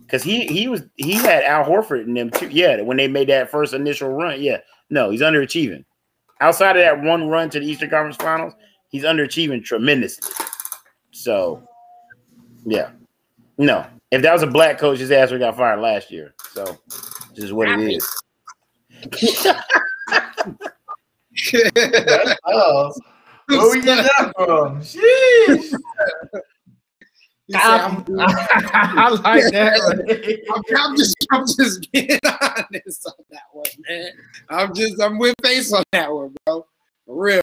Because he he was he had Al Horford in them too. Yeah, when they made that first initial run. Yeah, no, he's underachieving. Outside of that one run to the Eastern Conference Finals, he's underachieving tremendously. So, yeah, no. If that was a black coach, his ass would got fired last year. So, this is what it is. oh, where we get that from? Sheesh. I'm, I like that. I'm, I'm, just, I'm just being honest on that one, man. I'm just, I'm with face on that one, bro. For real.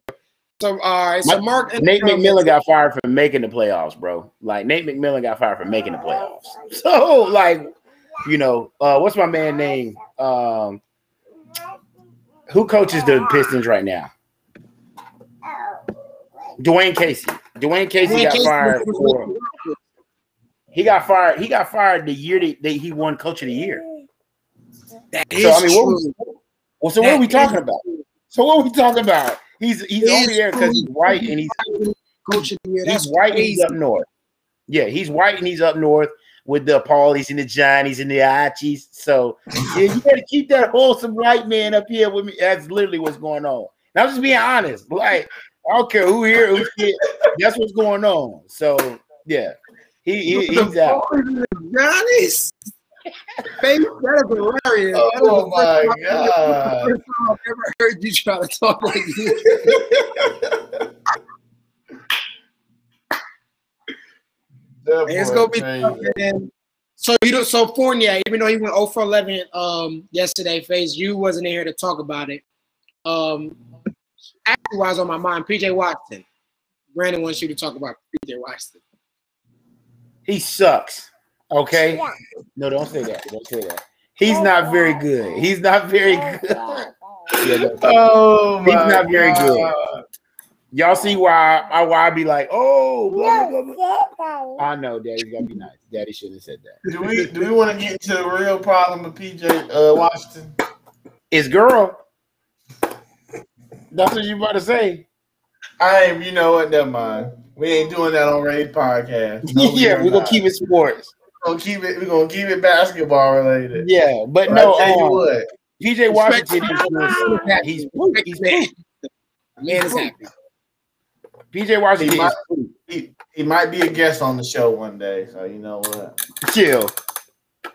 So, all right. So, Mark Nate McMillan got fired for making the playoffs, bro. Like Nate McMillan got fired for making the playoffs. So, like, you know, uh, what's my man name? Um, who coaches the Pistons right now? Dwane Casey. Dwane Casey Dwayne got Casey fired for. He got fired. He got fired the year that, that he won Coach of the Year. That is so, I mean, true. What, well, so that what are we talking about? So what are we talking about? He's he's only there because he's white and he's Coach of the Year. That's he's white crazy. and he's up north. Yeah, he's white and he's up north with the Paulies and the Johnnies and the Archies. So yeah, you got to keep that wholesome white man up here with me. That's literally what's going on. And I'm just being honest. Like I don't care who here, here. That's what's going on. So yeah, he, he he's out. Johnny's face that is hilarious. Oh, oh my god! First time I've ever heard you try to talk like this. it's gonna be tough, man. So you know, so Fournier, even though he went 0 for 11 um, yesterday, face you wasn't in here to talk about it. Um, actually, was on my mind, PJ Watson. Brandon wants you to talk about PJ Watson. He sucks. Okay. No, don't say that. Don't say that. He's not very good. He's not very good. oh, my he's not very God. good. Y'all see why I why I be like, oh, blah, blah, blah. I know Daddy's gonna be nice. Daddy shouldn't have said that. Do we do we want to get into the real problem with PJ uh, Washington? It's girl. That's what you about to say. I am. You know what? Never mind. We ain't doing that on Rae's podcast. No, yeah, we're gonna keep it sports. We're gonna keep it. We're gonna keep it basketball related. Yeah, but, but no. Um, what. PJ Washington is he's he's man. Man is happy. PJ Washington he might, he, he might be a guest on the show one day, so you know what. Chill.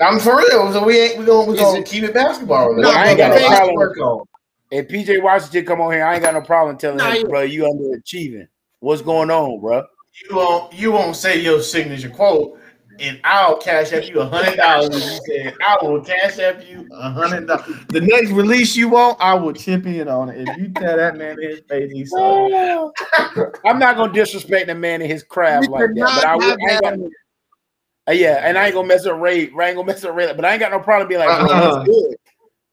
I'm for real. So we ain't we gonna we gonna keep it basketball. No, I ain't got no problem. If PJ Washington come on here, I ain't got no problem telling nah, him, bro, you underachieving. What's going on, bro? You won't you won't say your signature quote, and I'll cash up you a hundred dollars. You said I will cash up you a hundred dollars. The next release you want, I will chip in on it. If you tell that man his face, he's sorry. I'm not gonna disrespect the man in his craft like that, but I will. I gonna, uh, yeah, and I ain't gonna mess up Rae. Rae ain't gonna mess up Rae, but I ain't got no problem being like, uh-huh. good.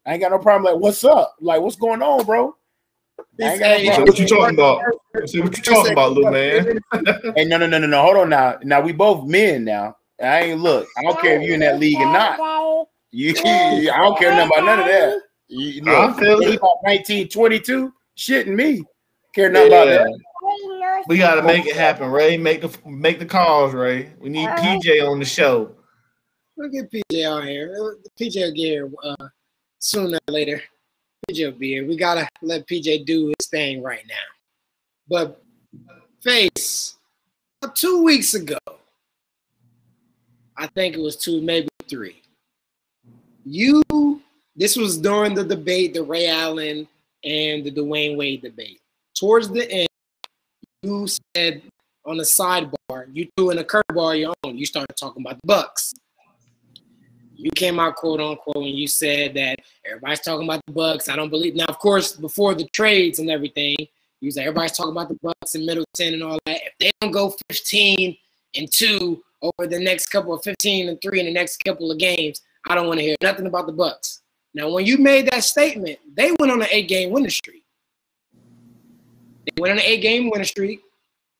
I ain't got no problem. Like, what's up? Like, what's going on, bro? Hey, so what you talking about? What you talking about, little man? hey, no, no, no, no, no. Hold on now. Now we both men now. I ain't look. I don't care if you're in that league or not. You, I don't care nothing about none of that. You, look, I feel it. 1922, shitting me. Care nothing yeah. about that. We gotta make it happen, Rae. Make the make the calls, Rae. We need PJ on the show. We'll get PJ on here. PJ will get here uh, sooner or later. PJ will be here. We gotta let PJ do his thing right now. But face two weeks ago, I think it was two, maybe three. You, this was during the debate, the Ray Allen and the Dwyane Wade debate. Towards the end, you said on the sidebar, you threw in a curveball your own. You started talking about the Bucks you came out quote unquote and you said that everybody's talking about the Bucks. I don't believe now. Of course, before the trades and everything, you said everybody's talking about the Bucks and Middleton and all that. If they don't go 15 and two over the next couple of 15 and three in the next couple of games, I don't want to hear nothing about the Bucks. Now, when you made that statement, they went on an eight-game winning streak. They went on an eight-game winning streak.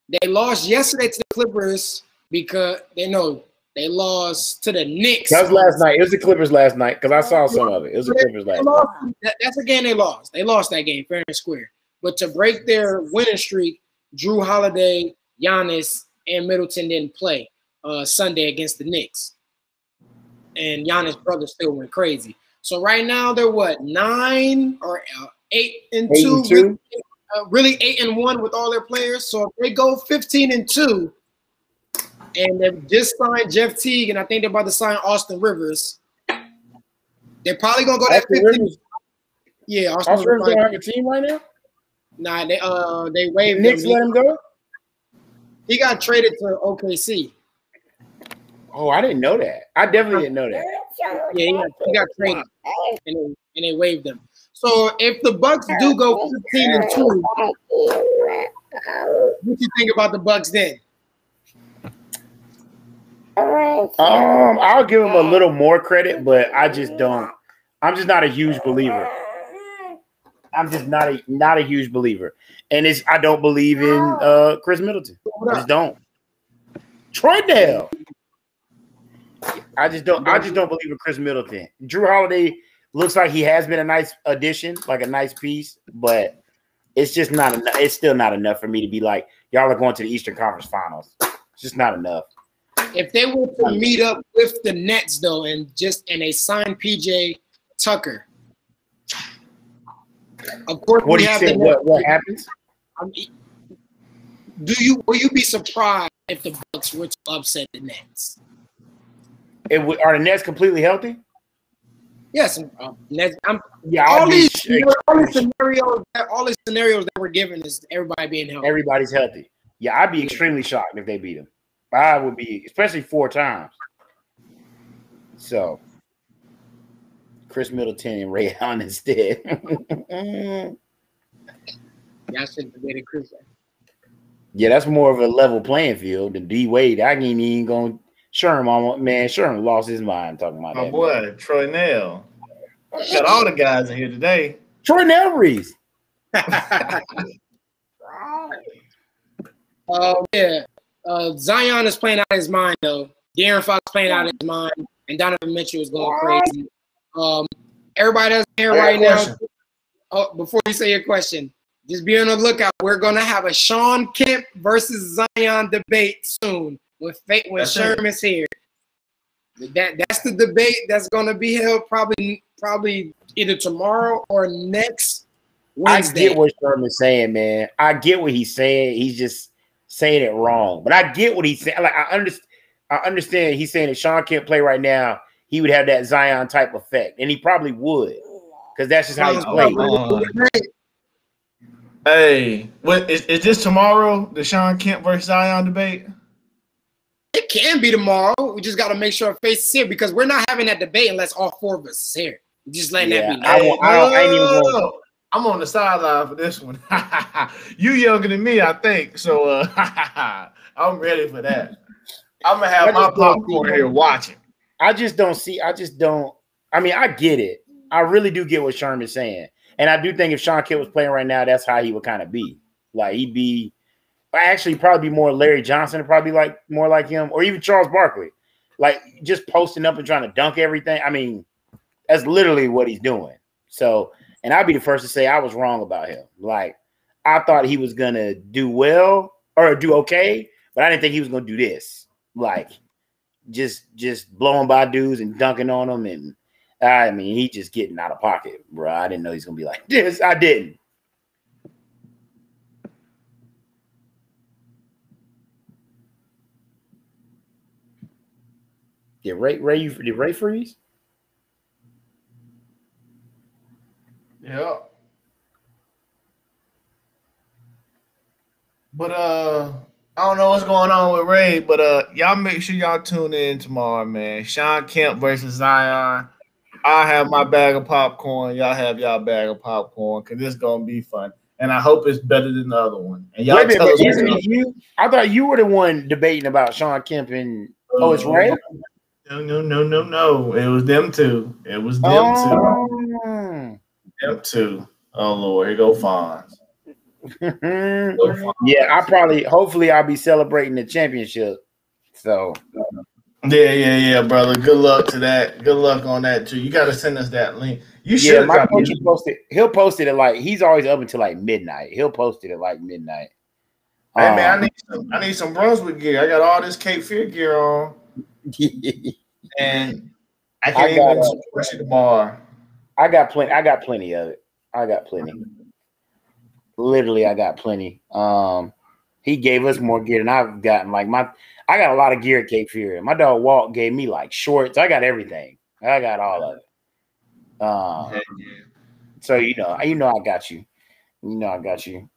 They lost yesterday to the Clippers because they know they lost to the Knicks. That was last night. It was the Clippers last night because I saw some of it. It was the Clippers last night. that's a game they lost. They lost that game fair and square. But to break their winning streak, Jrue Holiday, Giannis, and Middleton didn't play uh, Sunday against the Knicks. and Giannis' brother still went crazy. So right now they're what nine or eight and Eight two, and two? Really, uh, really eight and one with all their players. So if they go fifteen and two, and they've just signed Jeff Teague, and I think they're about to sign Austin Rivers. They're probably gonna go that fifteen. Rivers, Yeah, Austin, Austin Rivers don't have a team right now. Nah, they uh they The waived Knicks him. let him go. He got traded to OKC. Oh, I didn't know that. I definitely didn't know that. Yeah, he got, he got traded, and they, and they waived him. So if the Bucks do go 15 and two, what you think about the Bucks then? Um, I'll give him a little more credit, but I just don't. I'm just not a huge believer. I'm just not a not a huge believer, and it's I don't believe in uh Khris Middleton. I just don't. Troy Dale. I just don't. I just don't believe in Khris Middleton. Jrue Holiday looks like he has been a nice addition, like a nice piece, but it's just not enough. It's still not enough for me to be like, y'all are going to the Eastern Conference Finals. It's just not enough. If they were to meet up with the Nets though, and just and they sign PJ Tucker, of course What do you think? What, what happens? I mean, do you will you be surprised if the Bucks were to upset the Nets? It, would- are the Nets completely healthy? Yes, um, Nets. I'm, Yeah, all these sh- all these scenarios, all these scenarios that we're given is everybody being healthy. everybody's healthy. Yeah, I'd be extremely shocked if they beat them. I would be, especially four times. So, Khris Middleton and Ray Allen instead. Y'all should have Khris. yeah, that's more of a level playing field than D Wade. I ain't even going. Sherm, almost, man, Sherm lost his mind talking about My that. boy, Troy Nell. Got all the guys in here today. Troy Nelries. Oh yeah, uh, Zion is playing out of his mind though. De'Aaron Fox playing out of his mind, and Donovan Mitchell is going crazy. Um, everybody that's here I got a right now. Oh, before you say your question, just be on the lookout. We're gonna have a Shawn Kemp versus Zion debate soon when Fa- when That's it. Sherman's here. That that's the debate that's gonna be held probably probably either tomorrow or next Wednesday. I get what Sherman's saying, man. I get what he's saying. He's just saying it wrong. But I get what he's saying. Like I understand. I understand. He's saying if Sean can't play right now, he would have that Zion type effect, and he probably would, because that's just how he's played. oh. Hey, what is, is this tomorrow? The Shawn Kemp versus Zion debate? It can be tomorrow. We just got to make sure our face is here because we're not having that debate unless all four of us is here. Just letting Yeah, that be. I, won't, I, don't, I ain't even going. I'm on the sideline for this one. you younger than me, I think. So uh, I'm ready for that. I'm gonna have my just don't popcorn here watching. I just don't see. I just don't. I mean, I get it. I really do get what Sherman's saying, and I do think if Sean Kidd was playing right now, that's how he would kind of be. Like he'd be, actually, probably be more Larry Johnson, probably like more like him, or even Charles Barkley, like just posting up and trying to dunk everything. I mean, that's literally what he's doing. So, and I'd be the first to say I was wrong about him. Like I thought he was gonna do well or do okay, but I didn't think he was gonna do this. Like just just blowing by dudes and dunking on them and I mean he just getting out of pocket, bro. I didn't know he's gonna be like this. I didn't. Did Rae Rae you did Rae freeze? Yeah. But uh I don't know what's going on with Rae, but uh y'all make sure y'all tune in tomorrow, man. Shawn Kemp versus Zion. I have my bag of popcorn. Y'all have y'all bag of popcorn because it's gonna be fun. And I hope it's better than the other one. And y'all Wait minute, tell us you? I thought you were the one debating about Shawn Kemp and oh, it's Rae. No, no, no, no, no. It was them two. It was them Oh. two. Them two. Oh Lord, here go Fonz. Yeah, I probably, hopefully, I'll be celebrating the championship. So Yeah, yeah, yeah, brother. Good luck to that. Good luck on that too. You got to send us that link. You should. yeah, my coach will post. He'll post it at like he's always up until like midnight. He'll post it at like midnight. Hey man, I Um, need some. I need some Brunswick gear. I got all this Cape Fear gear on, and I can't I got, even uh, push it tomorrow. I got plenty. I got plenty of it. I got plenty. Literally, I got plenty. Um, he gave us more gear than I've gotten. Like my, I got a lot of gear at Cape Fear. My dog Walt gave me like shorts. I got everything. I got all of it. Um, yeah. so you know, you know, I got you. You know, I got you.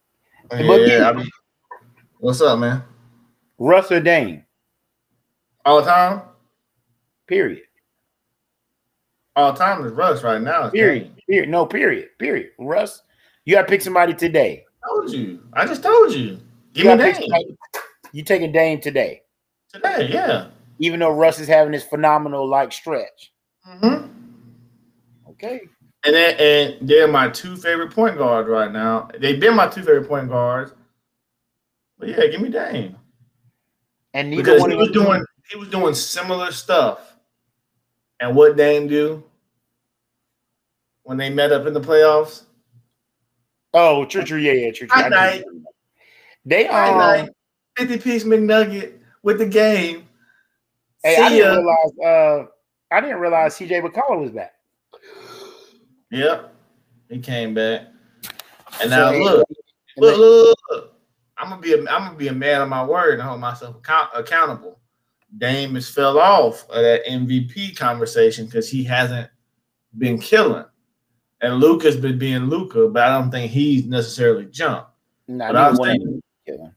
But Yeah, I mean, what's up, man? Russ or Dame? All the time? Period. All the time is Russ right now. Period. Period. No. Period. Period. Russ, you got to pick somebody today. I told you. I just told you. Give You me gotta Dame somebody- You taking Dame today, today. Yeah. even though Russ is having this phenomenal like stretch. Mm-hmm. Okay. And then, and they're my two favorite point guards right now. They've been my two favorite point guards. But yeah, give me Dame And neither because one he of was doing he was doing similar stuff. And what Dame do when they met up in the playoffs? Oh, true, true, yeah, yeah, true, true. Night. They um, night. 50 piece McNugget with the game. hey, I See didn't ya. realize uh, I didn't realize CJ McCollum was back. Yep. He came back. And now look, look, look, look. I'm gonna be a, I'm gonna be a man of my word and hold myself account- accountable. Dame has fell off of that MVP conversation because he hasn't been killing, and Luka's been being Luka, but I don't think he's necessarily jumped. Nah, But I'm one of saying- them killing.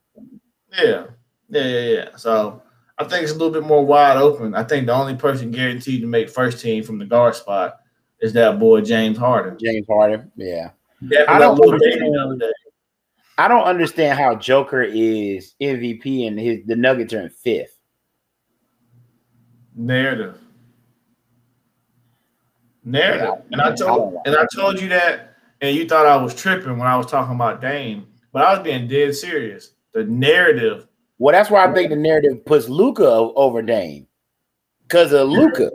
Yeah, yeah, yeah, yeah. So I think it's a little bit more wide open. I think the only person guaranteed to make first team from the guard spot is that boy James Harden. James Harden. Yeah. Definitely I don't understand. baby the other day. I don't understand how Joker is MVP and his the Nuggets are in fifth. Narrative. Narrative. And I I told and I told you that, and you thought I was tripping when I was talking about Dame, but I was being dead serious. The narrative. Well, that's why I think the narrative puts Luka over Dame. Because of Luka.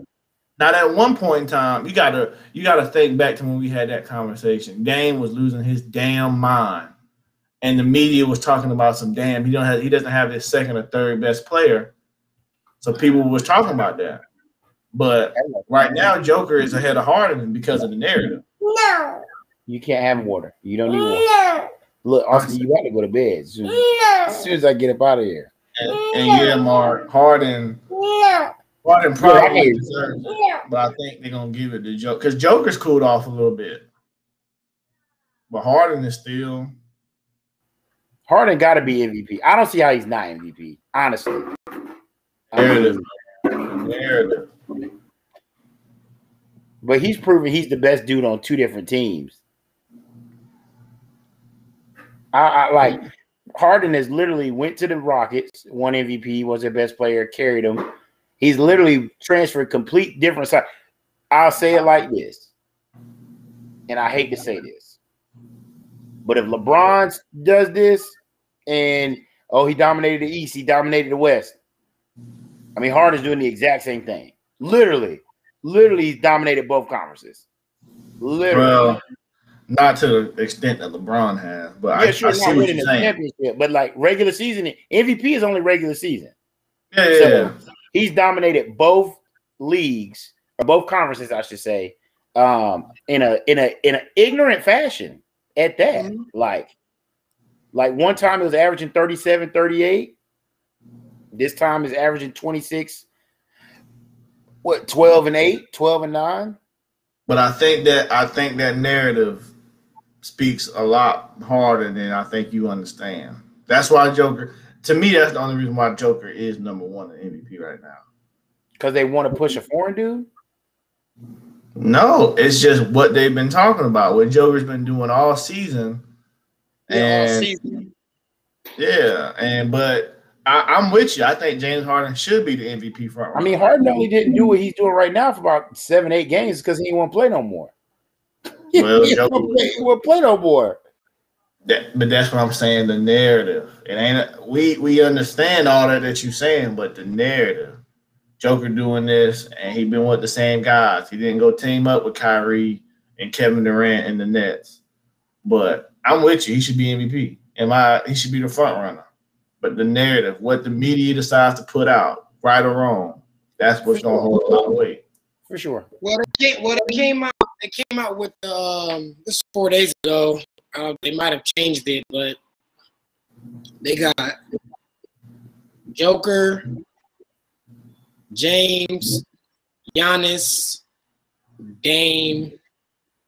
Now at one point in time, you gotta you gotta think back to when we had that conversation. Dame was losing his damn mind. And the media was talking about some damn, he don't have he doesn't have his second or third best player. So people was talking about that. But right now, Joker is ahead of Harden because of the narrative. No. You can't have water. You don't need water. No. Look, Austin, you got to go to bed as soon as, as soon as I get up out of here. And, and yeah, Mark Harden, No. Harden Yeah, probably hear deserves it, No. but I think they're gonna give it to Joker because Joker's cooled off a little bit, but Harden is still. Harden got to be MVP. I don't see how he's not MVP, honestly. Narrative. Narrative. but he's proven he's the best dude on two different teams. I, I like Harden has literally went to the Rockets, won MVP, was their best player, carried them. He's literally transferred complete different side. I'll say it like this, and I hate to say this, but if LeBron does this, and oh, he dominated the East, he dominated the West. I mean, Harden's doing the exact same thing. Literally, literally, he's dominated both conferences. Literally. Well, not to the extent that LeBron has, but I, yeah, sure, I not see what winning you're saying. championship, but like regular season, MVP is only regular season. Yeah, yeah, So he's dominated both leagues or both conferences, I should say, um, in a in a in an ignorant fashion at that. Mm-hmm. Like, like one time it was averaging 37, 38. This time is averaging 26, what 12 and 8, 12 and 9. But I think that I think that narrative speaks a lot harder than I think you understand. That's why Joker. To me, that's the only reason why Joker is number one in MVP right now. Because they want to push a foreign dude. No, it's just what they've been talking about. What Joker's been doing all season, and yeah, and but I, I'm with you. I think James Harden should be the MVP front. I mean, Harden only didn't do what he's doing right now for about seven, eight games because he won't play no more. Well, he, Joker- won't play, he won't play no more. That, but that's what I'm saying. The narrative. It ain't. We we understand all that that you're saying, but the narrative. Joker doing this, and he been with the same guys. He didn't go team up with Kyrie and Kevin Durant in the Nets. But I'm with you. He should be MVP. Am I? He should be the front runner. But the narrative, what the media decides to put out, right or wrong, that's what's gonna hold a lot of weight. for sure. Well, it came, well, it came out. It came out with um. This was four days ago. Uh, they might have changed it, but they got Joker, James, Giannis, Dame.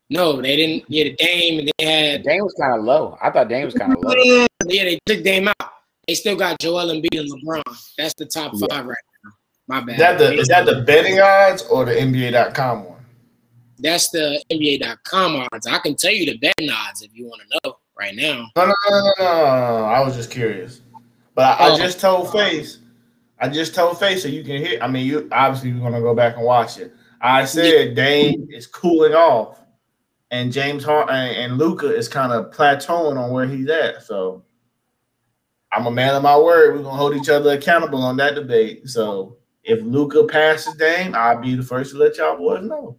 No, they didn't. Yeah, the Dame, and they had. Dame was kind of low. I thought Dame was kind of low. Yeah, they took Dame out. They still got Joel Embiid and LeBron. That's the top Yeah. five right now. My bad. Is that the is that the betting odds or the NBA.com one? That's the NBA.com odds. I can tell you the betting odds if you want to know right now. No, no, no, no, no. I was just curious. But I, Oh. I just told Face. I just told Face so you can hear. I mean, you obviously you're gonna go back and watch it. I said Dame is cooling off, and James Harden, and Luka is kind of plateauing on where he's at. So I'm a man of my word. We're gonna hold each other accountable on that debate. So if Luka passes Dame, I'll be the first to let y'all boys know.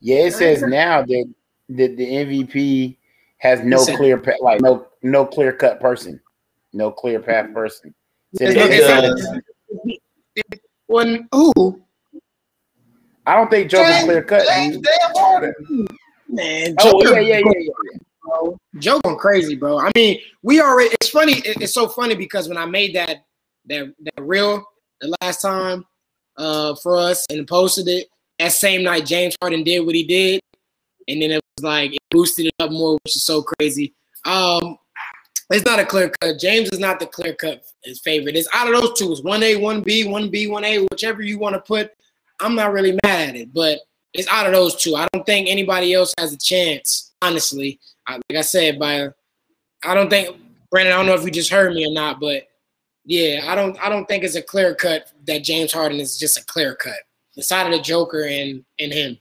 Yeah, it says now that that the MVP has no Listen. clear pa- like no no clear cut person, no clear path person. Says It's- that- it's- it's- When who I don't think Joker's James- clear cut. James Harden. man? Oh Joker- yeah, yeah, yeah, yeah. yeah. Bro. Joe going crazy, bro. I mean, we already. It's funny. it- it's so funny because when I made that that that reel the last time uh for us and posted it that same night, James Harden did what he did, and then it was like it boosted it up more, which is so crazy. Um, it's not a clear cut. James is not the clear cut his favorite. It's out of those two. It's one A, one B, one B, one A, whichever you want to put. I'm not really mad at it, but it's out of those two. I don't think anybody else has a chance, honestly. I, like I said, by I don't think Brandon. I don't know if you just heard me or not, but yeah, I don't. I don't think it's a clear cut that James Harden is just a clear cut. The side of the Joker and and him.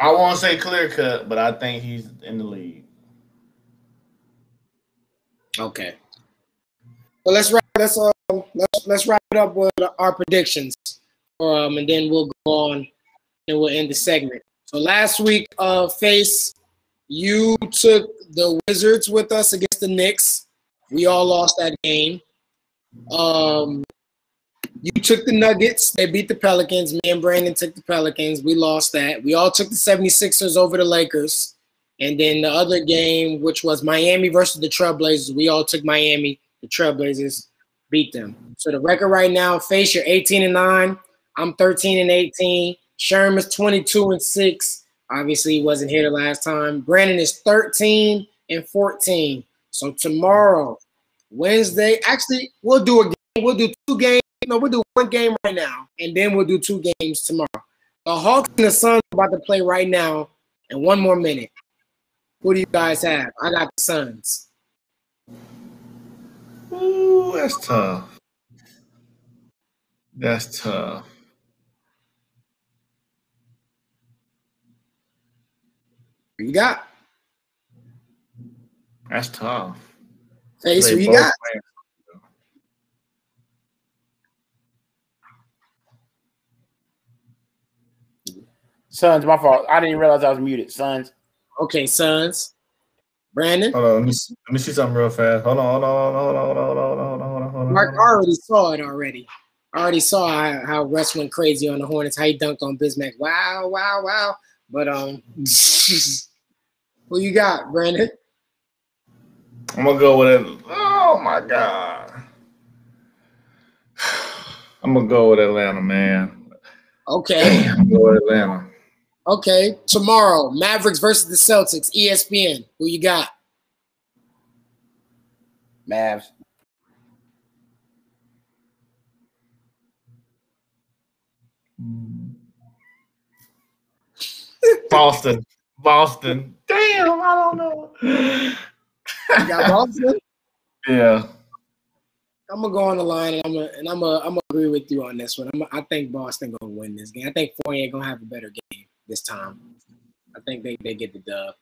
I won't say clear cut, but I think he's in the lead. Okay. Well, let's wrap. Let's um. Let's let's wrap it up with our predictions, um, and then we'll go on and we'll end the segment. So last week, uh, face you took the Wizards with us against the Knicks. We all lost that game. Um, you took the Nuggets. They beat the Pelicans. Me and Brandon took the Pelicans. We lost that. We all took the 76ers over the Lakers. And then the other game, which was Miami versus the Trailblazers, we all took Miami. The Trailblazers beat them. So the record right now, face you're 18 and 9. I'm 13 and 18. Sherm is 22 and 6. Obviously, he wasn't here the last time. Brandon is 13 and 14. So tomorrow, Wednesday, actually, we'll do a game. We'll do two games. No, we'll do one game right now, and then we'll do two games tomorrow. The Hawks and the Suns about to play right now in one more minute. Who do you guys have? I got the Suns. Ooh, that's tough. That's tough. Who you got? That's tough. Face, who They you got? playing. Suns, my fault. I didn't realize I was muted. Suns. Okay, Suns. Brandon. Hold on, let me, see, let me see something real fast. Hold on, hold on, hold on, hold on, hold on, hold on, hold on, hold on. Mark already saw it already. I already saw how, how Russ went crazy on the Hornets, how he dunked on Bismack. Wow, wow, wow. But um who you got, Brandon? I'm gonna go with it. Oh my god. I'm gonna go with Atlanta, man. Okay. I'm go with Atlanta. Okay. Tomorrow, Mavericks versus the Celtics, ESPN. Who you got? Mavs. Boston. Boston. Damn, I don't know. You got Boston? yeah. I'm gonna go on the line and I'm gonna and I'm gonna I'm gonna agree with you on this one. I'm, I think Boston gonna win this game. I think Fournier gonna have a better game this time. I think they, they get the dub.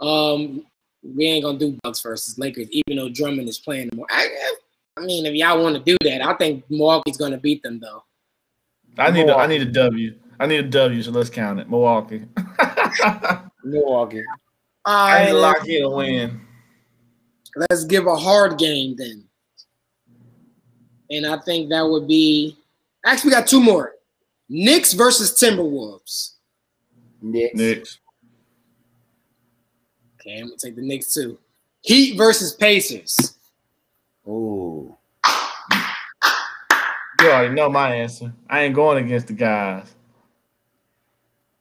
Um, we ain't gonna do Bucks versus Lakers, even though Drummond is playing more. I, I mean, if y'all want to do that, I think Milwaukee's gonna beat them though. I need a, I need a W. I need a W, so let's count it. Milwaukee. Milwaukee. I ain't lock in a win. let's give a hard game then. And I think that would be actually we got two more. Knicks versus Timberwolves. Knicks. Knicks. Okay, I'm gonna take the Knicks too. Heat versus Pacers. Ooh. You already know my answer. I ain't going against the guys.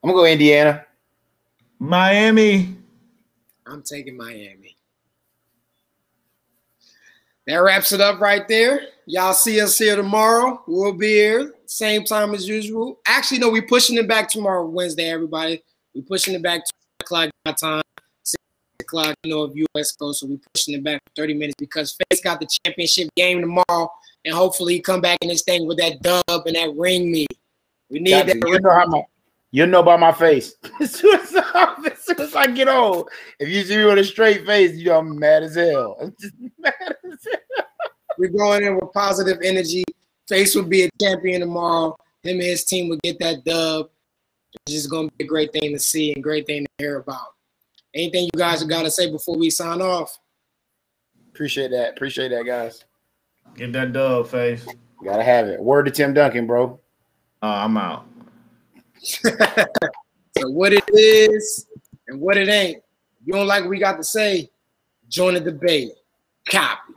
I'm gonna go Indiana. Miami. I'm taking Miami. That wraps it up right there. Y'all see us here tomorrow. We'll be here same time as usual. Actually, no, we're pushing it back tomorrow, Wednesday, everybody. We're pushing it back to o'clock my time, six o'clock, you know, of US Coast. So we're pushing it back 30 minutes because Faise got the championship game tomorrow, and hopefully he come back in this thing with that dub and that ring me. We need Got that. you. You know how my you know by my face. as, soon as, I, as soon as I get old, if you see me with a straight face, you know I'm mad as hell. I'm just mad as hell. We're going in with positive energy. Faise will be a champion tomorrow. Him and his team will get that dub. It's just going to be a great thing to see and great thing to hear about. Anything you guys got to say before we sign off? Appreciate that. Appreciate that, guys. Get that dub Faise. Gotta have it. Word to Tim Duncan, bro. Uh, I'm out. So what it is and what it ain't. You don't like what we got to say, join the debate. Copy.